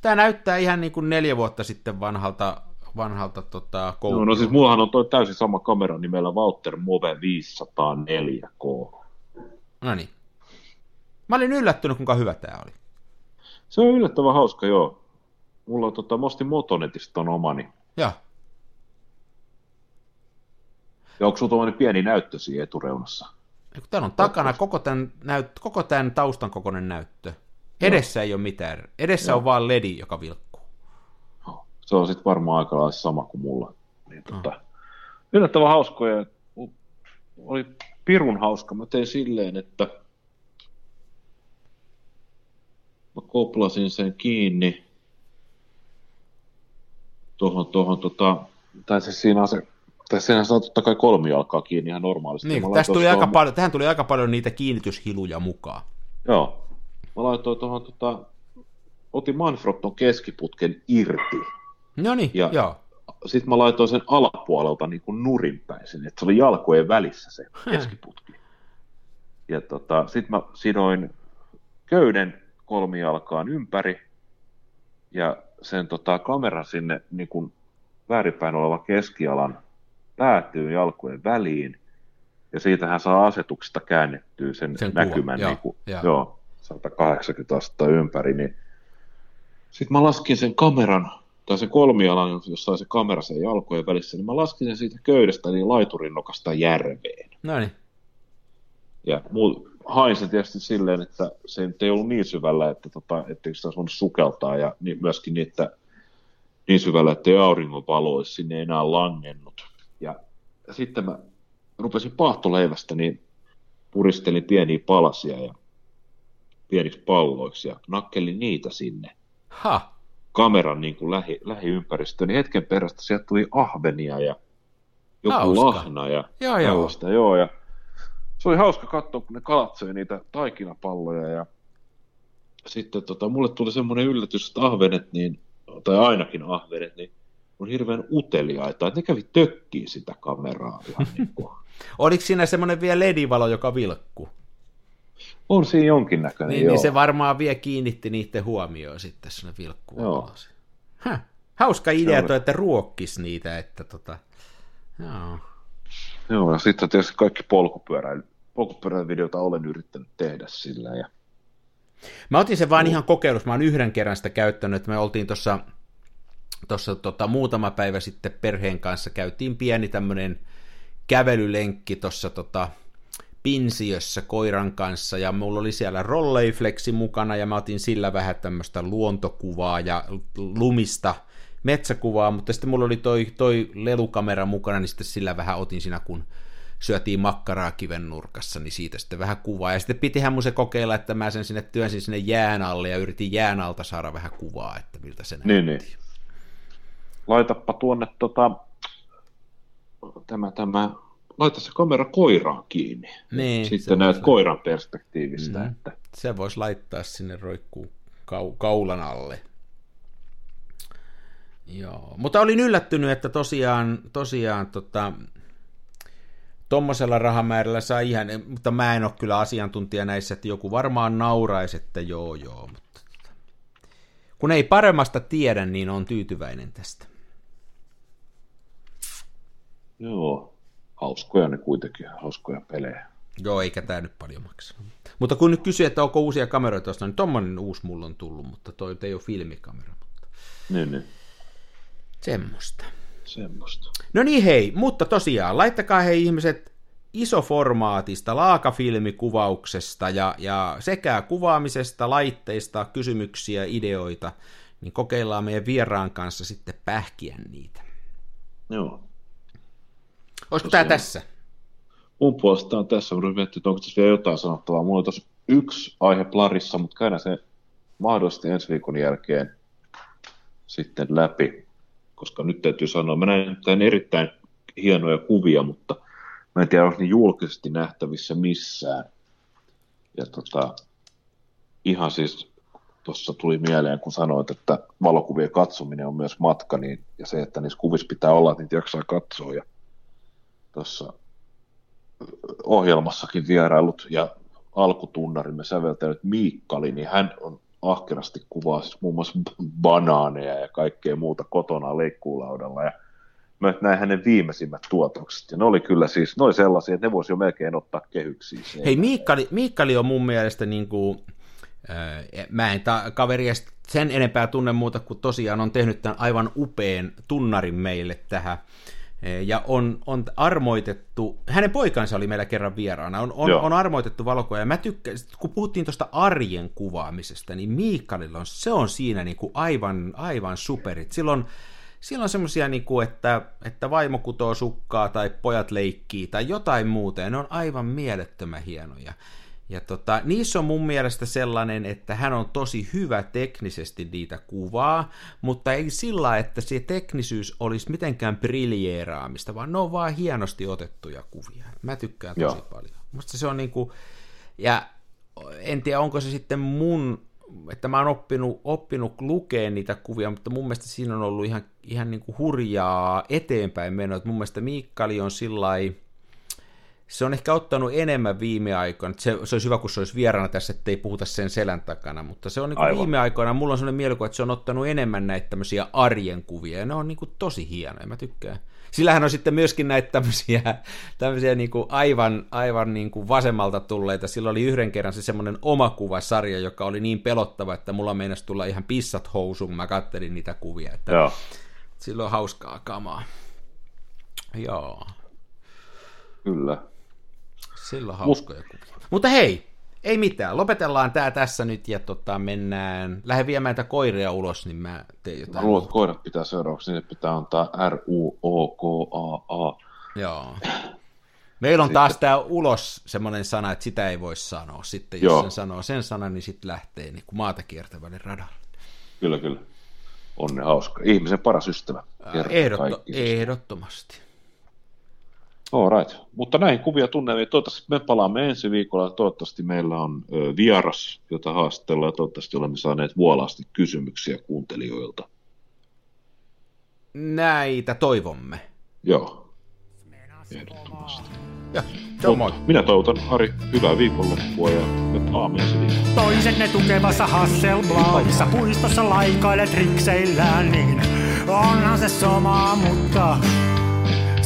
Tämä näyttää ihan niin kuin neljä vuotta sitten vanhalta, vanhalta tota, no, no siis mullahan on toi täysin sama kamera nimellä Walter Move 504K. No niin. Mä olin yllättynyt, kuinka hyvä tämä oli. Se on yllättävän hauska, joo. Mulla on tota, Mosti Motonetista on omani. Joo. Ja onko sulla pieni näyttö siinä etureunassa? Täällä on takana koko tämän, näyt, koko tämän taustan kokoinen näyttö. Edessä Joo. ei ole mitään. Edessä Joo. on vaan ledi, joka vilkkuu. Se on sitten varmaan aika lailla sama kuin mulla. Niin, tota, yllättävän hauskoja. Oli pirun hauska. Mä tein silleen, että mä koplasin sen kiinni tuohon, tuohon tota, tai se siinä on se tässä siinä saa totta kai kolmi alkaa kiinni ihan normaalisti. Niin, tästä tuli aika paljon, tähän tuli aika paljon niitä kiinnityshiluja mukaan. Joo. Mä laitoin tuohon, tota, otin Manfrotton keskiputken irti. No niin, ja joo. Sitten mä laitoin sen alapuolelta niin kuin nurinpäin sinne, että se oli jalkojen välissä se keskiputki. Ja tota, sitten mä sidoin köyden kolmijalkaan ympäri ja sen tota, kameran sinne niin kuin väärinpäin oleva keskialan päätyy jalkojen väliin, ja siitä hän saa asetuksesta käännettyä sen, sen näkymän kuva. niin kuin, joo, joo, 180 astetta ympäri, niin sitten mä laskin sen kameran, tai sen kolmialan, jossa se kamera sen jalkojen välissä, niin mä laskin sen siitä köydestä niin laiturin nokasta järveen. No niin. Ja muu, hain se tietysti silleen, että se ei ollut niin syvällä, että tota, etteikö sitä voinut sukeltaa, ja niin, myöskin niin, että niin syvällä, että ei auringonvalo olisi sinne enää langennut. Ja sitten mä rupesin paahtoleivästä, niin puristelin pieniä palasia ja pieniksi palloiksi ja nakkelin niitä sinne. Ha. Kameran niin kuin lähi, lähiympäristöön, niin hetken perästä sieltä tuli ahvenia ja joku hauska. lahna ja joo, joo. joo. Ja se oli hauska katsoa, kun ne kalat söi niitä taikinapalloja ja sitten tota, mulle tuli semmoinen yllätys, että ahvenet, niin, tai ainakin ahvenet, niin on hirveän uteliaita, että ne kävi tökkiin sitä kameraa. niin kuin. Oliko siinä semmoinen vielä ledivalo, joka vilkku? On siinä jonkinnäköinen, niin, joo. niin se varmaan vie kiinnitti niiden huomioon sitten sinne vilkkuun. Hauska idea toi, että ruokkis niitä, että tota, joo. Joo, ja sitten tietysti kaikki polkupyöräily, polkupyöräilyvideota olen yrittänyt tehdä sillä. Ja... Mä otin sen vaan no. ihan kokeilussa, mä oon yhden kerran sitä käyttänyt, että me oltiin tuossa tuossa tota, muutama päivä sitten perheen kanssa käytiin pieni tämmöinen kävelylenkki tuossa tota, Pinsiössä koiran kanssa, ja mulla oli siellä rolleiflexi mukana, ja mä otin sillä vähän tämmöistä luontokuvaa ja lumista metsäkuvaa, mutta sitten mulla oli toi, toi lelukamera mukana, niin sitten sillä vähän otin siinä, kun syötiin makkaraa kiven nurkassa, niin siitä sitten vähän kuvaa. Ja sitten pitihän mun se kokeilla, että mä sen sinne työnsin sinne jään alle ja yritin jään alta saada vähän kuvaa, että miltä se niin, näytti. Niin laitapa tuonne tota, tämä, tämä, laita se kamera koiraan kiinni. Niin, Sitten näet vois... koiran perspektiivistä. Mm. Että... Se voisi laittaa sinne roikkuu kau- kaulan alle. Joo, mutta olin yllättynyt, että tosiaan, tosiaan tota, tuommoisella rahamäärällä saa ihan, mutta mä en ole kyllä asiantuntija näissä, että joku varmaan nauraisi, että joo joo, mutta tota, kun ei paremmasta tiedä, niin on tyytyväinen tästä. Joo, hauskoja ne kuitenkin, hauskoja pelejä. Joo, eikä tämä nyt paljon maksa. Mutta kun nyt kysyy, että onko uusia kameroita niin tuommoinen uusi mulla on tullut, mutta toi ei ole filmikamera. Mutta... Niin, niin. Semmosta. Semmosta. No niin hei, mutta tosiaan, laittakaa hei ihmiset isoformaatista, laakafilmikuvauksesta ja, ja sekä kuvaamisesta, laitteista, kysymyksiä, ideoita, niin kokeillaan meidän vieraan kanssa sitten pähkiä niitä. Joo. Olisiko tämä tässä? Mun puolesta on tässä, miettii, että onko tässä vielä jotain sanottavaa. Mulla on tuossa yksi aihe plarissa, mutta käydään se mahdollisesti ensi viikon jälkeen sitten läpi, koska nyt täytyy sanoa, mä näin tämän erittäin hienoja kuvia, mutta mä en tiedä, onko ne julkisesti nähtävissä missään. Ja tota, ihan siis tuossa tuli mieleen, kun sanoit, että valokuvien katsominen on myös matka, niin, ja se, että niissä kuvissa pitää olla, että niitä jaksaa katsoa. Ja tuossa ohjelmassakin vierailut ja alkutunnarimme säveltänyt Miikkali, niin hän on ahkerasti kuvaa siis muun muassa banaaneja ja kaikkea muuta kotona leikkuulaudalla. Ja mä näin hänen viimeisimmät tuotokset. Ja ne oli kyllä siis, ne oli sellaisia, että ne voisi jo melkein ottaa kehyksiin. Hei, Miikkali, Miikkali on mun mielestä niin kuin, äh, mä en ta- kaveria sen enempää tunne muuta kuin tosiaan on tehnyt tämän aivan upean tunnarin meille tähän ja on, on armoitettu, hänen poikansa oli meillä kerran vieraana, on, on, on armoitettu valokuva, ja mä tykkään, kun puhuttiin tuosta arjen kuvaamisesta, niin Miikkalilla on, se on siinä niin kuin aivan, aivan superit. Silloin, silloin semmoisia, niin kuin, että, että vaimo kutoo sukkaa tai pojat leikkii tai jotain muuta, ja ne on aivan mielettömän hienoja. Ja tota, niissä on mun mielestä sellainen, että hän on tosi hyvä teknisesti niitä kuvaa, mutta ei sillä, että se teknisyys olisi mitenkään briljeeraamista, vaan ne on vaan hienosti otettuja kuvia. Mä tykkään tosi Joo. paljon. Musta se on niinku, ja en tiedä onko se sitten mun, että mä oon oppinut, oppinut lukea niitä kuvia, mutta mun mielestä siinä on ollut ihan, ihan niinku hurjaa eteenpäin menoa. Mun mielestä Miikkali on sillä lailla, se on ehkä ottanut enemmän viime aikoina. Se, se olisi hyvä, kun se olisi vieraana tässä, ettei puhuta sen selän takana, mutta se on niin viime aikoina, mulla on sellainen mielikuva, että se on ottanut enemmän näitä tämmöisiä arjen kuvia, ja ne on niin kuin tosi hienoja, mä tykkään. Sillähän on sitten myöskin näitä tämmöisiä, tämmöisiä niin kuin aivan, aivan niin kuin vasemmalta tulleita. Sillä oli yhden kerran se semmoinen oma kuvasarja, joka oli niin pelottava, että mulla meinasi tulla ihan pissat housuun, mä kattelin niitä kuvia. Että Joo. Silloin on hauskaa kamaa. Joo. Kyllä. Silloin hauskoja kuvia. Mutta hei, ei mitään. Lopetellaan tämä tässä nyt ja tota, mennään, lähden viemään tätä koiria ulos, niin mä teen jotain. Mä luulen, että koirat pitää seuraavaksi, niin pitää antaa R-U-O-K-A-A. Joo. Meillä on sitten... taas tämä ulos semmoinen sana, että sitä ei voi sanoa. Sitten jos Joo. sen sanoo sen sanan, niin sitten lähtee niin kuin maata kiertävälle radalle. Kyllä, kyllä. Onne hauska. Ihmisen paras ystävä. Ehdotto, ehdottomasti. Alright. Mutta näihin kuvia tunnelmiin. Toivottavasti me palaamme ensi viikolla. Toivottavasti meillä on ö, vieras, jota haastellaan. Ja toivottavasti olemme saaneet vuolaasti kysymyksiä kuuntelijoilta. Näitä toivomme. Joo. Ehdottomasti. Ja, se moi. Minä toivotan Ari hyvää viikonloppua ja me palaamme ensi viikolla. Toisenne tukevassa Hasselbladissa puistossa laikailet rikseillään, niin onhan se sama, mutta